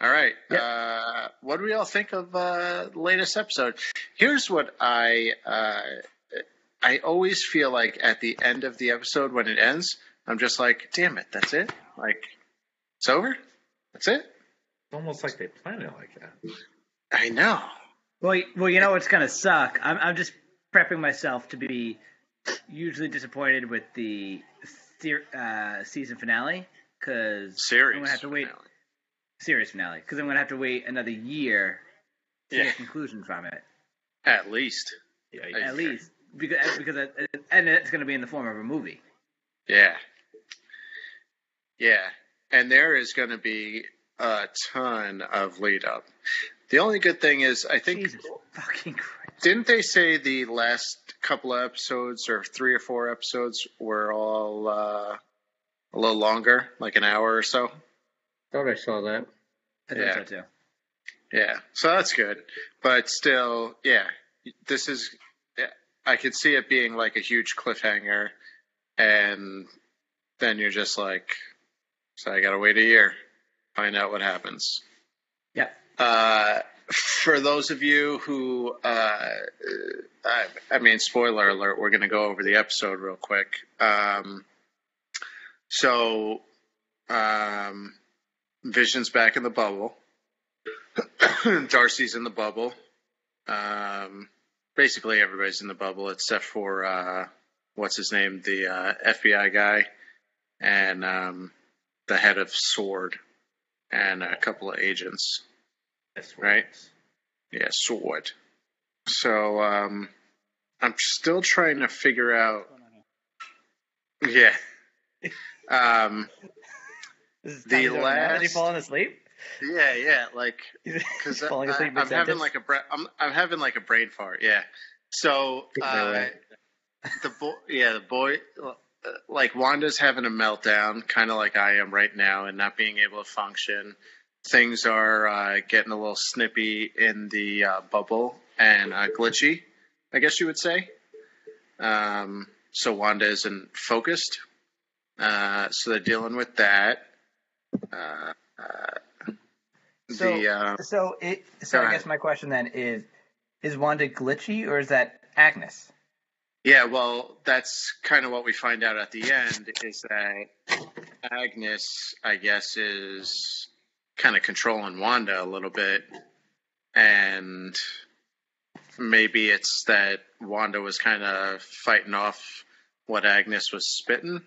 All right. Yep. Uh, what do we all think of uh, the latest episode? Here's what I uh, I always feel like at the end of the episode when it ends, I'm just like, damn it, that's it. Like, it's over. That's it. It's almost like they plan it like that. I know. Well, well, you know what's gonna suck. I'm, I'm just prepping myself to be usually disappointed with the ser- uh, season finale because I'm gonna have to wait finale. series finale because I'm gonna have to wait another year to get a conclusion from it At least. Yeah, I- at least because because it, and it's gonna be in the form of a movie. Yeah. Yeah. And there is going to be a ton of lead up. The only good thing is, I think, Jesus fucking Christ! didn't they say the last couple of episodes or three or four episodes were all uh, a little longer, like an hour or so? Thought I saw that. I thought Yeah. so too. Yeah. So that's good. But still, yeah, this is, yeah, I could see it being like a huge cliffhanger. And then you're just like, so I got to wait a year, find out what happens. Yeah. Uh, for those of you who, uh, I, I mean, spoiler alert, we're going to go over the episode real quick. Um, so, um, Vision's back in the bubble. Darcy's in the bubble. Um, basically, everybody's in the bubble except for uh, what's his name, the uh, FBI guy, and um, the head of Sword, and a couple of agents. That's Right. Yeah, Sword. So um, I'm still trying to figure out. Yeah. Um, The last. Zorn now. Is he falling asleep? yeah, yeah, like because falling asleep I'm having mid-sentence? like a bra- I'm I'm having like a brain fart. Yeah. So uh, the boy, yeah, the boy, like Wanda's having a meltdown, kind of like I am right now, and not being able to function. Things are uh, getting a little snippy in the uh, bubble and uh, glitchy, I guess you would say. Um, so Wanda isn't focused. Uh, so they're dealing with that. Uh, uh, So- the uh, So it. So I guess my question then is: Is Wanda glitchy or is that Agnes? Yeah, well, that's kind of what we find out at the end is that Agnes, I guess, is kind of controlling Wanda a little bit. And maybe it's that Wanda was kind of fighting off what Agnes was spitting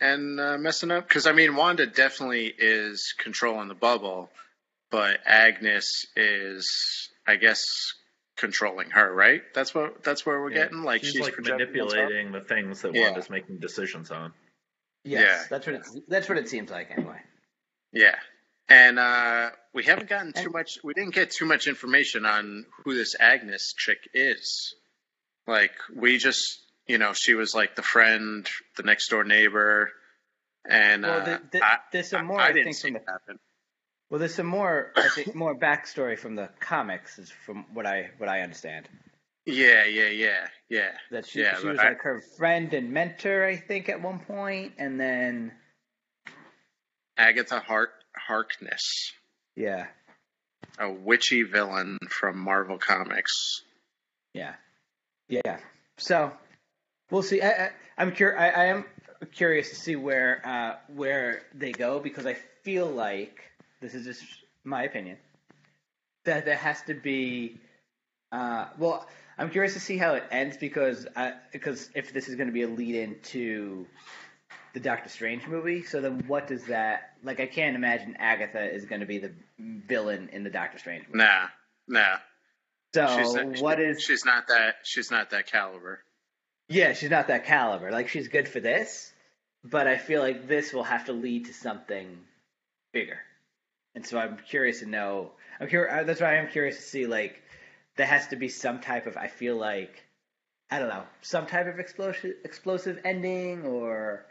and uh, messing up. Because, I mean, Wanda definitely is controlling the bubble, but Agnes is, I guess, controlling her, right? That's what that's where we're Yeah. getting. Like she's, she's, like manipulating the things that Yeah. Wanda's making decisions on. Yes, Yeah. that's what it, that's what it seems like anyway. Yeah. And uh, we haven't gotten too much. We didn't get too much information on who this Agnes chick is. Like we just, you know, she was like the friend, the next door neighbor, and Well, uh, the, the, I, there's some more. I, I, didn't think see from the it happen. Well, there's some more. I think more backstory from the comics is from what I what I understand. Yeah, yeah, yeah, yeah. That she, Yeah, she was I- like her friend and mentor, I think, at one point, and then Agatha Hark Harkness, yeah, a witchy villain from Marvel Comics. yeah, yeah. So we'll see. I, I, I'm cur- I, I am curious to see where uh, where they go because I feel like this is just my opinion that there has to be. Uh, well, I'm curious to see how it ends because I, because if this is going to be a lead into the Doctor Strange movie, so then what does that like? I can't imagine Agatha is going to be the villain in the Doctor Strange movie. Nah, nah. So she's not, what she- is? She's not that. She's not that caliber. Yeah, she's not that caliber. Like she's good for this, but I feel like this will have to lead to something bigger. And so I'm curious to know. I'm curious. That's why I'm curious to see. Like, there has to be some type of. I feel like, I don't know, some type of explosive explosive ending or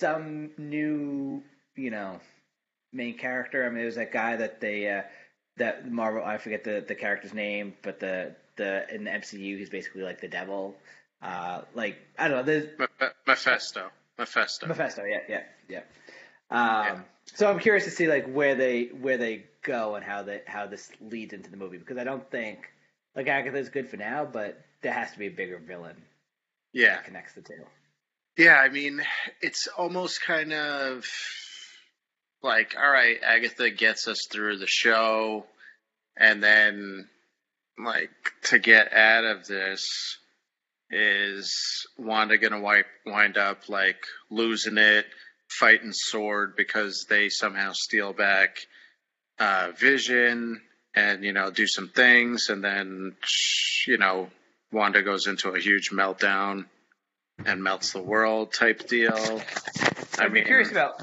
some new, you know, main character. I mean, there was that guy that they uh, that Marvel. I forget the the character's name, but the the in the MCU, he's basically like the devil. Uh, like I don't know. There's Meph- Mephisto. Mephisto. Mephisto. Yeah, yeah, yeah. Um, So I'm curious to see like where they where they go and how they how this leads into the movie because I don't think like Agatha's good for now, but there has to be a bigger villain Yeah. that connects the two. Yeah, I mean, it's almost kind of like, all right, Agatha gets us through the show, and then, like, to get out of this, is Wanda gonna wipe, wind up like losing it, fighting Sword because they somehow steal back uh, Vision, and you know do some things, and then you know Wanda goes into a huge meltdown and melts the world type deal. I I'd be curious about.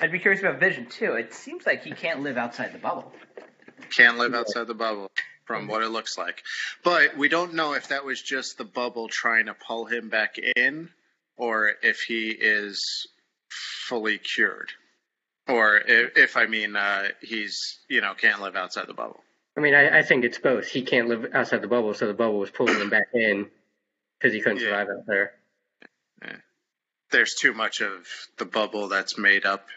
I'd be curious about Vision too. It seems like he can't live outside the bubble. can't live outside the bubble from what it looks like. But we don't know if that was just the bubble trying to pull him back in or if he is fully cured. Or if, if I mean, uh, he's, you know, can't live outside the bubble. I mean, I, I think it's both. He can't live outside the bubble, so the bubble was pulling him back in because he couldn't Yeah. survive out there. There's too much of the bubble that's made up.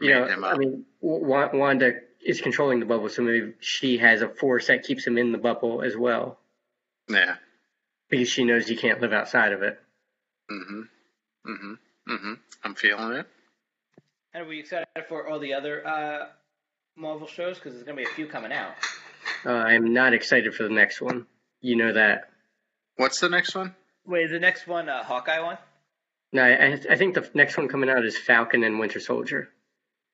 You know, I mean, Wa- Wanda is controlling the bubble, so maybe she has a force that keeps him in the bubble as well yeah. because she knows he can't live outside of it. Mm-hmm. hmm hmm I'm feeling it. And are we excited for all the other uh, Marvel shows? Because there's going to be a few coming out. Uh, I'm not excited for the next one. You know that. What's the next one? Wait, is the next one a Hawkeye one? No, I, I think the next one coming out is Falcon and Winter Soldier.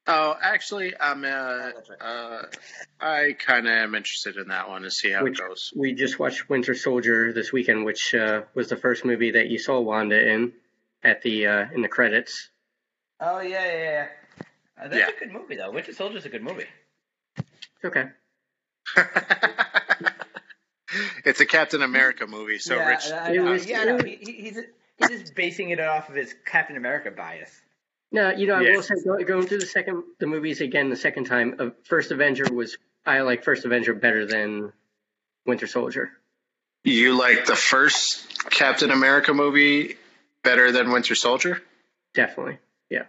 Oh, actually, I'm. Uh, uh, I kind of am interested in that one to see how Which- it goes. We just watched Winter Soldier this weekend, which uh, was the first movie that you saw Wanda in at the uh, in the credits. Oh yeah, yeah, yeah. Uh, that's Yeah. a good movie though. Winter Soldier's a good movie. It's okay. it's a Captain America movie, so yeah, Rich. I It know. was- yeah, I know. He, he- he's he's just basing it off of his Captain America bias. No, you know, I Yeah. will say going through the second the movies again the second time. Uh, First Avenger was I like First Avenger better than Winter Soldier. You like the first Captain America movie better than Winter Soldier? Definitely. Yeah.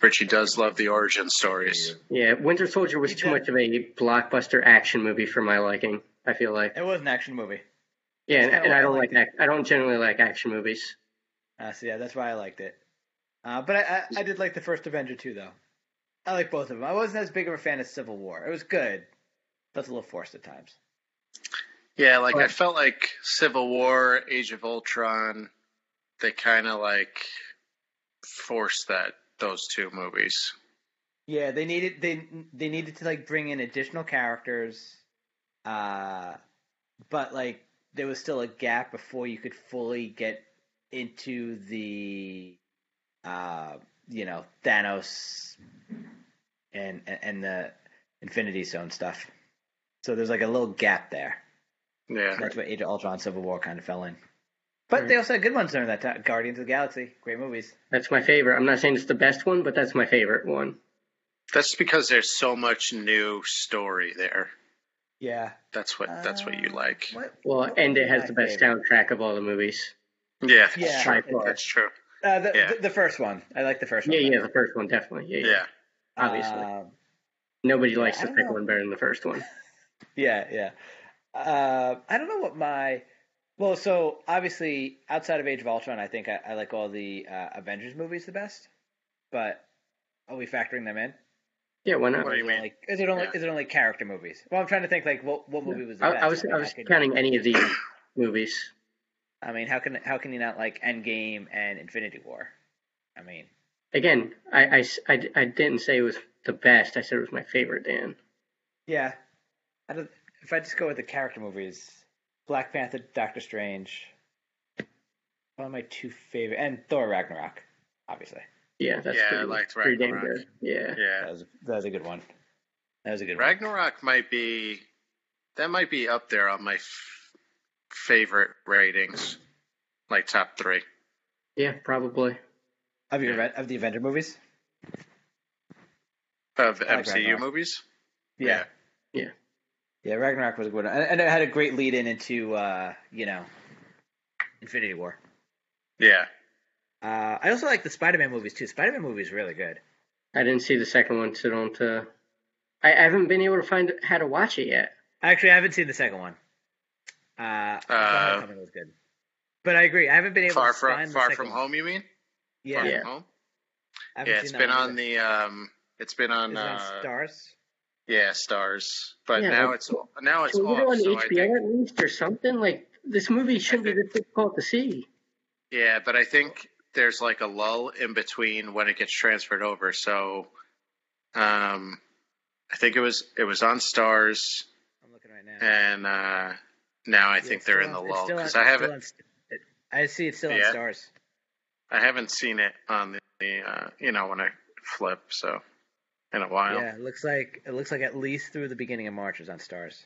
Richie does love the origin stories. Yeah, Winter Soldier was too much of a blockbuster action movie for my liking. I feel like. It was an action movie. Yeah, and, and I I don't liked like ac- I don't generally like action movies. Uh, so yeah, that's why I liked it. Uh, but I, I, I did like the first Avenger too, though. I like both of them. I wasn't as big of a fan of Civil War. It was good, but it's a little forced at times. Yeah, like I felt like Civil War, Age of Ultron, they kind of like forced that those two movies. Yeah, they needed they they needed to like bring in additional characters, uh, but like there was still a gap before you could fully get into the, uh, you know, Thanos and and the Infinity Stone stuff. So there's like a little gap there. Yeah, That's what Age of Ultron, Civil War kind of fell in. But they also had good ones during that time. Guardians of the Galaxy, great movies. That's my favorite. I'm not saying it's the best one, but that's my favorite one. that's because there's so much new story there. Yeah, That's what that's what you Uh, like. What, Well, what and it has the best favorite? soundtrack of all the movies. Yeah, that's Yeah. true. By. That's true. Uh, the, Yeah. the the first one. I like the first one. Yeah, yeah, the first one definitely. Yeah, yeah. Yeah, Obviously, Um, nobody likes I the second know. one better than the first one. yeah, yeah. Uh, I don't know what my. Well, so obviously, outside of Age of Ultron, I think I, I like all the uh, Avengers movies the best. But are we factoring them in? Yeah, why not? What do you Is it mean? only- is it only Yeah. is it only character movies? Well, I'm trying to think like what what movie was the I, best. I was mean, I was could- counting any of these movies. I mean, how can how can you not like Endgame and Infinity War? I mean, Again, I I I didn't say it was the best. I said it was my favorite, Dan. yeah. I don't, if I just go with the character movies, Black Panther, Doctor Strange, one of my two favorite, and Thor Ragnarok, obviously. Yeah, that's Yeah, I liked pretty Ragnarok. good. Yeah. That yeah. was that was a good one. That was a good one. Ragnarok might be that might be up there on my f- favorite ratings, like top three. Yeah, probably. Of your of the Avenger movies. Of I like MCU Ragnarok. movies? Yeah. Yeah. Yeah, Ragnarok was a good one, and, and it had a great lead in into uh, you know, Infinity War. Yeah. Uh, I also like the Spider-Man movies too. Spider-Man movies is really good. I didn't see the second one, so don't. Uh, I, I haven't been able to find how to watch it yet. Actually, I haven't seen the second one. Uh, Uh, Homecoming was good, but I agree. I haven't been able Far to from find Far second from one. home, you mean? Yeah, Far Yeah. From home? Yeah, seen it's that been on either. the um it's been on Is it on uh Starz. Yeah, Starz. But Yeah, now it's now it's Can we get it off, on so I HBO think, at least or something? Like this movie shouldn't be this difficult to see. Yeah, but I think there's like a lull in between when it gets transferred over. So um I think it was it was on Starz I'm looking right now. and uh now I Yeah, think they're still in the on- lull still because I haven't on it- I see it's still on Starz. I haven't seen it on the, the uh, you know when I flip so in a while. Yeah, it looks like it looks like at least through the beginning of March is on Starz.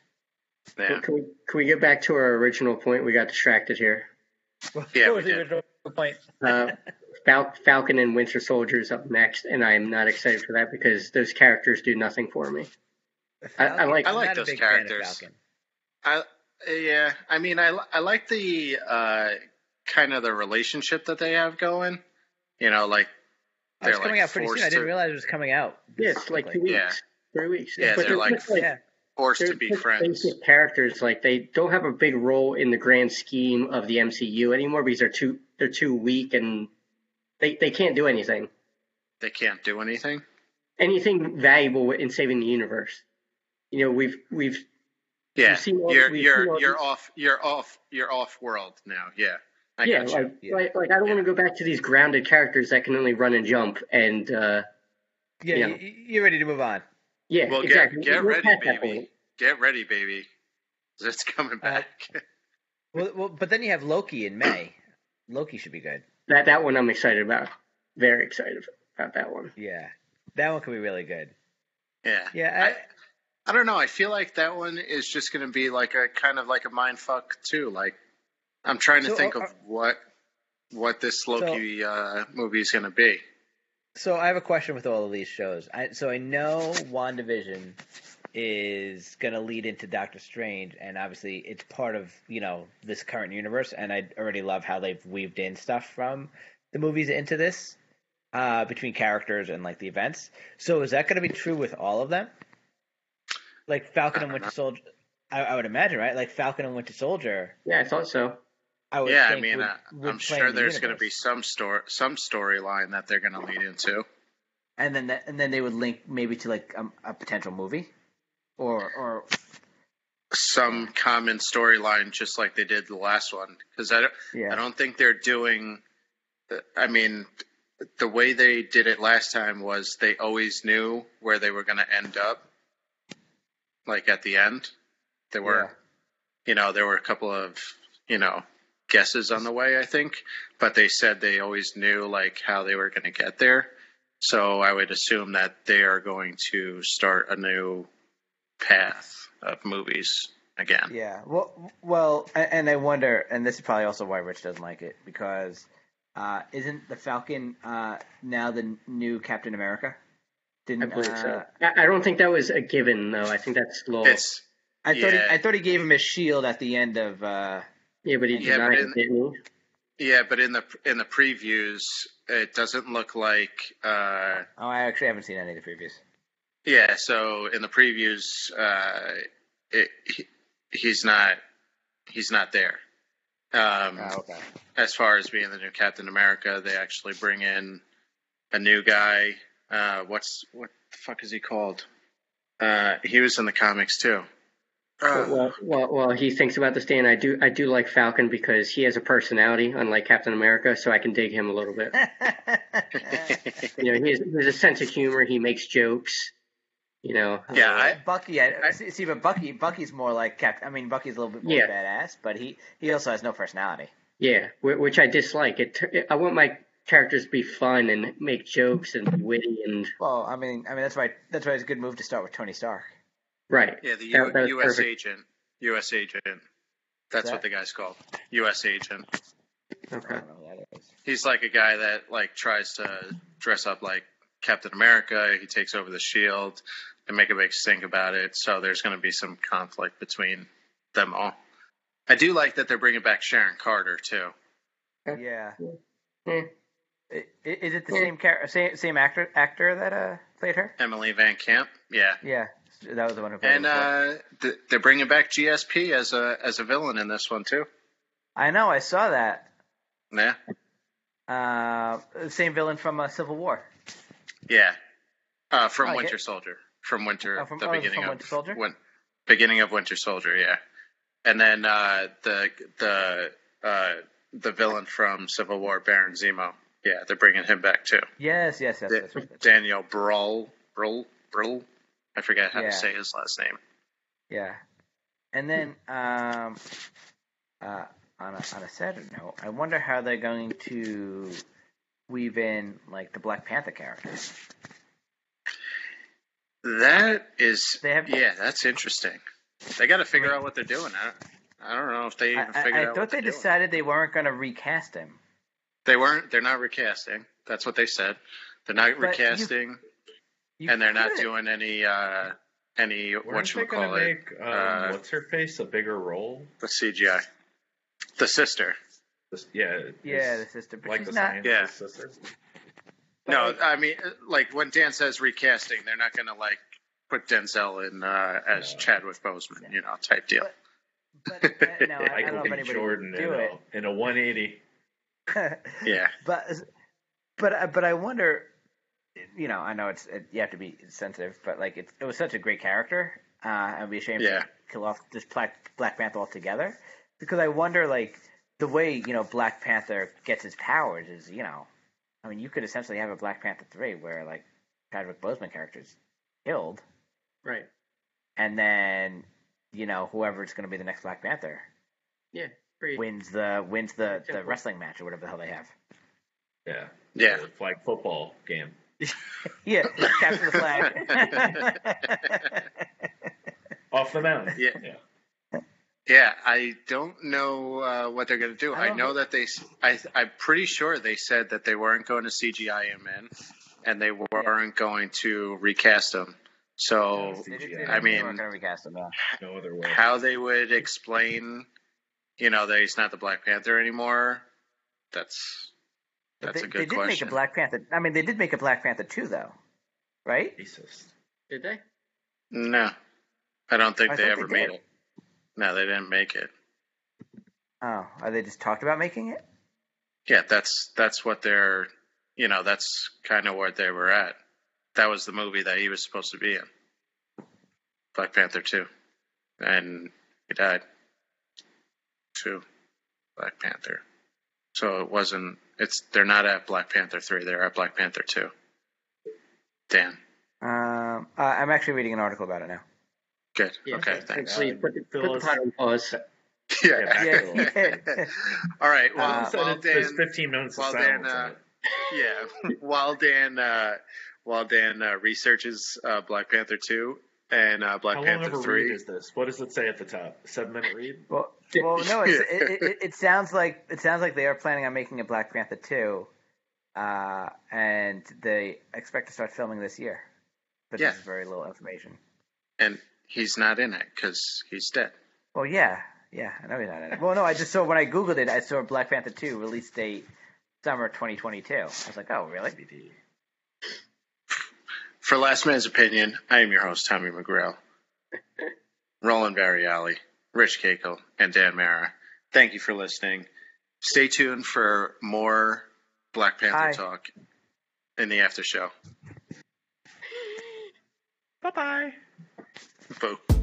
Yeah. Can we can we get back to our original point? We got distracted here. Yeah, What we was the original point? Uh, Fal- Falcon and Winter Soldier is up next, and I'm not excited for that because those characters do nothing for me. I- I like- I like those big fan of characters. Falcon. I yeah, I mean, I I like the uh, kind of the relationship that they have going. You know, like it's They're, coming like, out pretty soon. I didn't realize it was coming out. Yeah, this it's like two quickly. weeks, three weeks. Yeah, but they're like- just, yeah. forced they're to be friends. basic characters. Like they don't have a big role in the grand scheme of the MCU anymore because they're too they're too weak and they they can't do anything They can't do anything. anything valuable in saving the universe. You know, we've we've Yeah, We've all- you're we've you're you're off you're off you're off world now. Yeah, I yeah, got like, Yeah. like like I don't want to go back to these grounded characters that can only run and jump and uh Yeah, Yeah. You, you're ready to move on. yeah, well, exactly. get get ready, baby. Get ready, baby. It's coming Uh, back. Well, well, but then you have Loki in May. Loki should be good. That that one I'm excited about. Very excited about that one. Yeah, that one could be really good. yeah, Yeah, I, I don't know. I feel like that one is just going to be like a kind of like a mind fuck too. Like I'm trying to So, think uh, of what what this Loki uh, movie is going to be. So I have a question with all of these shows. I, so I know WandaVision is going to lead into Doctor Strange, and obviously it's part of you know this current universe. And I already love how they've weaved in stuff from the movies into this uh, between characters and like the events. So is that going to be true with all of them? Like Falcon and Winter. Soldier. I, I would imagine, right? Like Falcon and Winter Soldier. Yeah, I thought so. I would yeah, I mean, would, uh, would I'm sure in the there's going to be some story, some storyline that they're going to lead into. and then that, and then they would link maybe to like um, a potential movie, or or Some common storyline, just like they did the last one. Because I don't, yeah, I don't think they're doing. I mean, the way they did it last time was they always knew where they were going to end up. Like at the end, there were, you know, there were a couple of, you know, guesses on the way. I think, but they said they always knew like how they were going to get there. So I would assume that they are going to start a new path of movies again. Yeah. Well, well, and I wonder, and this is probably also why Rich doesn't like it because uh, isn't the Falcon uh, now the new Captain America? I Didn't believe uh, so. I, I don't think that was a given though. I think that's law. I thought he, I thought he gave him his shield at the end of. Yeah, but he Yeah, but in- it, didn't he? Yeah, but in the in the previews, it doesn't look like. Uh, oh, I actually haven't seen any of the previews. yeah, so in the previews, uh, it, he, he's not he's not there. Um, Oh, okay. As far as being the new Captain America, they actually bring in a new guy. Uh, what's what the fuck is he called? Uh, he was in the comics too. Uh, Well, well, well, he thinks about this day, and I do, I do like Falcon because he has a personality, unlike Captain America, so I can dig him a little bit. You know, he has, he has a sense of humor. He makes jokes. You know. Yeah, I- Bucky. I, I- see, see, but Bucky, Bucky's more like Captain. I mean, Bucky's a little bit more Yeah. badass, but he he also has no personality. yeah, which I dislike. It. it- I want my characters to be fun and make jokes and be witty and Well, I mean, I mean that's why that's why it's a good move to start with Tony Stark. Right. yeah, the U- that was U.S. perfect. agent. U.S. agent. That's that? what the guy's called. U.S. agent. Okay. don't know who that is. He's like a guy that like tries to dress up like Captain America. He takes over the shield and make a big stink about it. So there's going to be some conflict between them all. I do like that they're bringing back Sharon Carter too. Yeah. Hmm. I- i- Is it the same char- same same actor actor that uh played her? Emily VanCamp, yeah, Yeah, that was the one who and uh, th- they're bringing back GSP as a as a villain in this one too. I know, I saw that. Yeah, Uh, same villain from uh, Civil War. yeah, uh, from Oh, Winter get- Soldier, from Winter, Oh, from- the oh, beginning from of Winter Soldier? Win- beginning of Winter Soldier, yeah, and then uh, the the uh, the villain from Civil War, Baron Zemo. Yeah, they're bringing him back too. Yes, yes, yes. That's right. Daniel Brawl, Brawl, Brawl. I forget how Yeah. to say his last name. Yeah. And then um, uh, on a on a sadder note, I wonder how they're going to weave in like the Black Panther character. That is, They have- yeah, that's interesting. They got to figure out what they're doing. I, I don't know if they I, even I, figured I out thought what they they're doing. decided they weren't going to recast him. They weren't. They're not recasting. That's what they said. They're not But recasting, You and they're not could- doing any uh any what you call it make um, uh, what's her face a bigger role? the CGI. The sister. This- yeah, Yeah, the sister, like the not. scientist Yeah. sister. No, I mean, uh, like when Dan says recasting, they're not going to like put Denzel in uh, as No. Chadwick Boseman, you know, type deal. but, uh, no, I, I don't know if anybody Jordan would in do a, in a 180. Yeah. but but but I wonder. You know, I know it's it, you have to be sensitive, but like it's, it was such a great character. Uh, I'd be ashamed Yeah. to kill off this Black Black Panther altogether because I wonder like the way you know Black Panther gets his powers is you know, I mean you could essentially have a Black Panther three where like Chadwick Boseman character is killed, Right. and then you know whoever's going to be the next Black Panther Yeah. Pretty. wins the wins the the wrestling match or whatever the hell they have. Yeah. Yeah. The flag football game. Yeah, capture the flag. Off the mountain. Yeah. yeah. Yeah, I don't know uh, what they're going to do. I I, know know. that they. I'm pretty sure they said that they weren't going to CGI him in, and they weren't going to recast him. So Yeah, They did- CGI. they I did- they mean- weren't recast him. Yeah. No other way. how they would explain, you know, that he's not the Black Panther anymore. That's But that's they, a good they did question. make a Black Panther. I mean, they did make a Black Panther two, though, right? Jesus. Did they? no, I don't think I they ever they made it. No, they didn't make it. Oh, are they just talked about making it? Yeah, that's that's what they're. You know, that's kind of where they were at. That was the movie that he was supposed to be in. Black Panther two, and he died. Two, Black Panther. So it wasn't. It's they're not at Black Panther three. They're at Black Panther two. Dan, Um, uh, I'm actually reading an article about it now. good. Yeah, okay, thanks. Please put, the- put the Phyllis. pot on pause. Yeah. Yeah. All right. Well, Uh, So while it- there's Dan, 15 minutes of while silence. Dan, uh, yeah, while Dan, uh, while Dan uh, researches uh, Black Panther two and uh, Black How long Panther of a three. read is this? What does it say at the top? Seven minute read? Well, well, no, it's, it, it, it sounds like it sounds like they are planning on making a Black Panther two, uh, and they expect to start filming this year. But Yeah. this is very little information. and he's not in it because he's dead. Well, yeah, yeah, I know he's not in it. Well, no, I just saw when I googled it, I saw Black Panther two release date summer 2022. I was like, oh, really? For Last Man's Opinion, I am your host, Tommy McGrail. Roland Variali, Rich Cakel, and Dan Mara. Thank you for listening. Stay tuned for more Black Panther Hi. talk in the after show. Bye bye. Boo.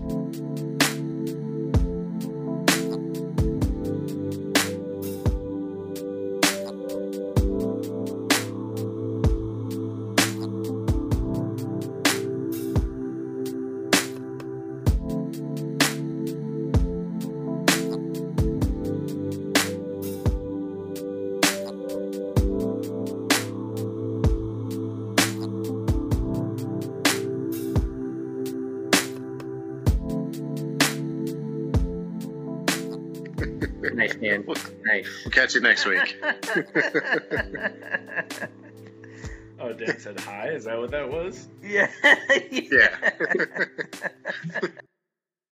Dan. Nice. Catch you next week. Oh, Dan said hi. Is that what that was? yeah. Yeah.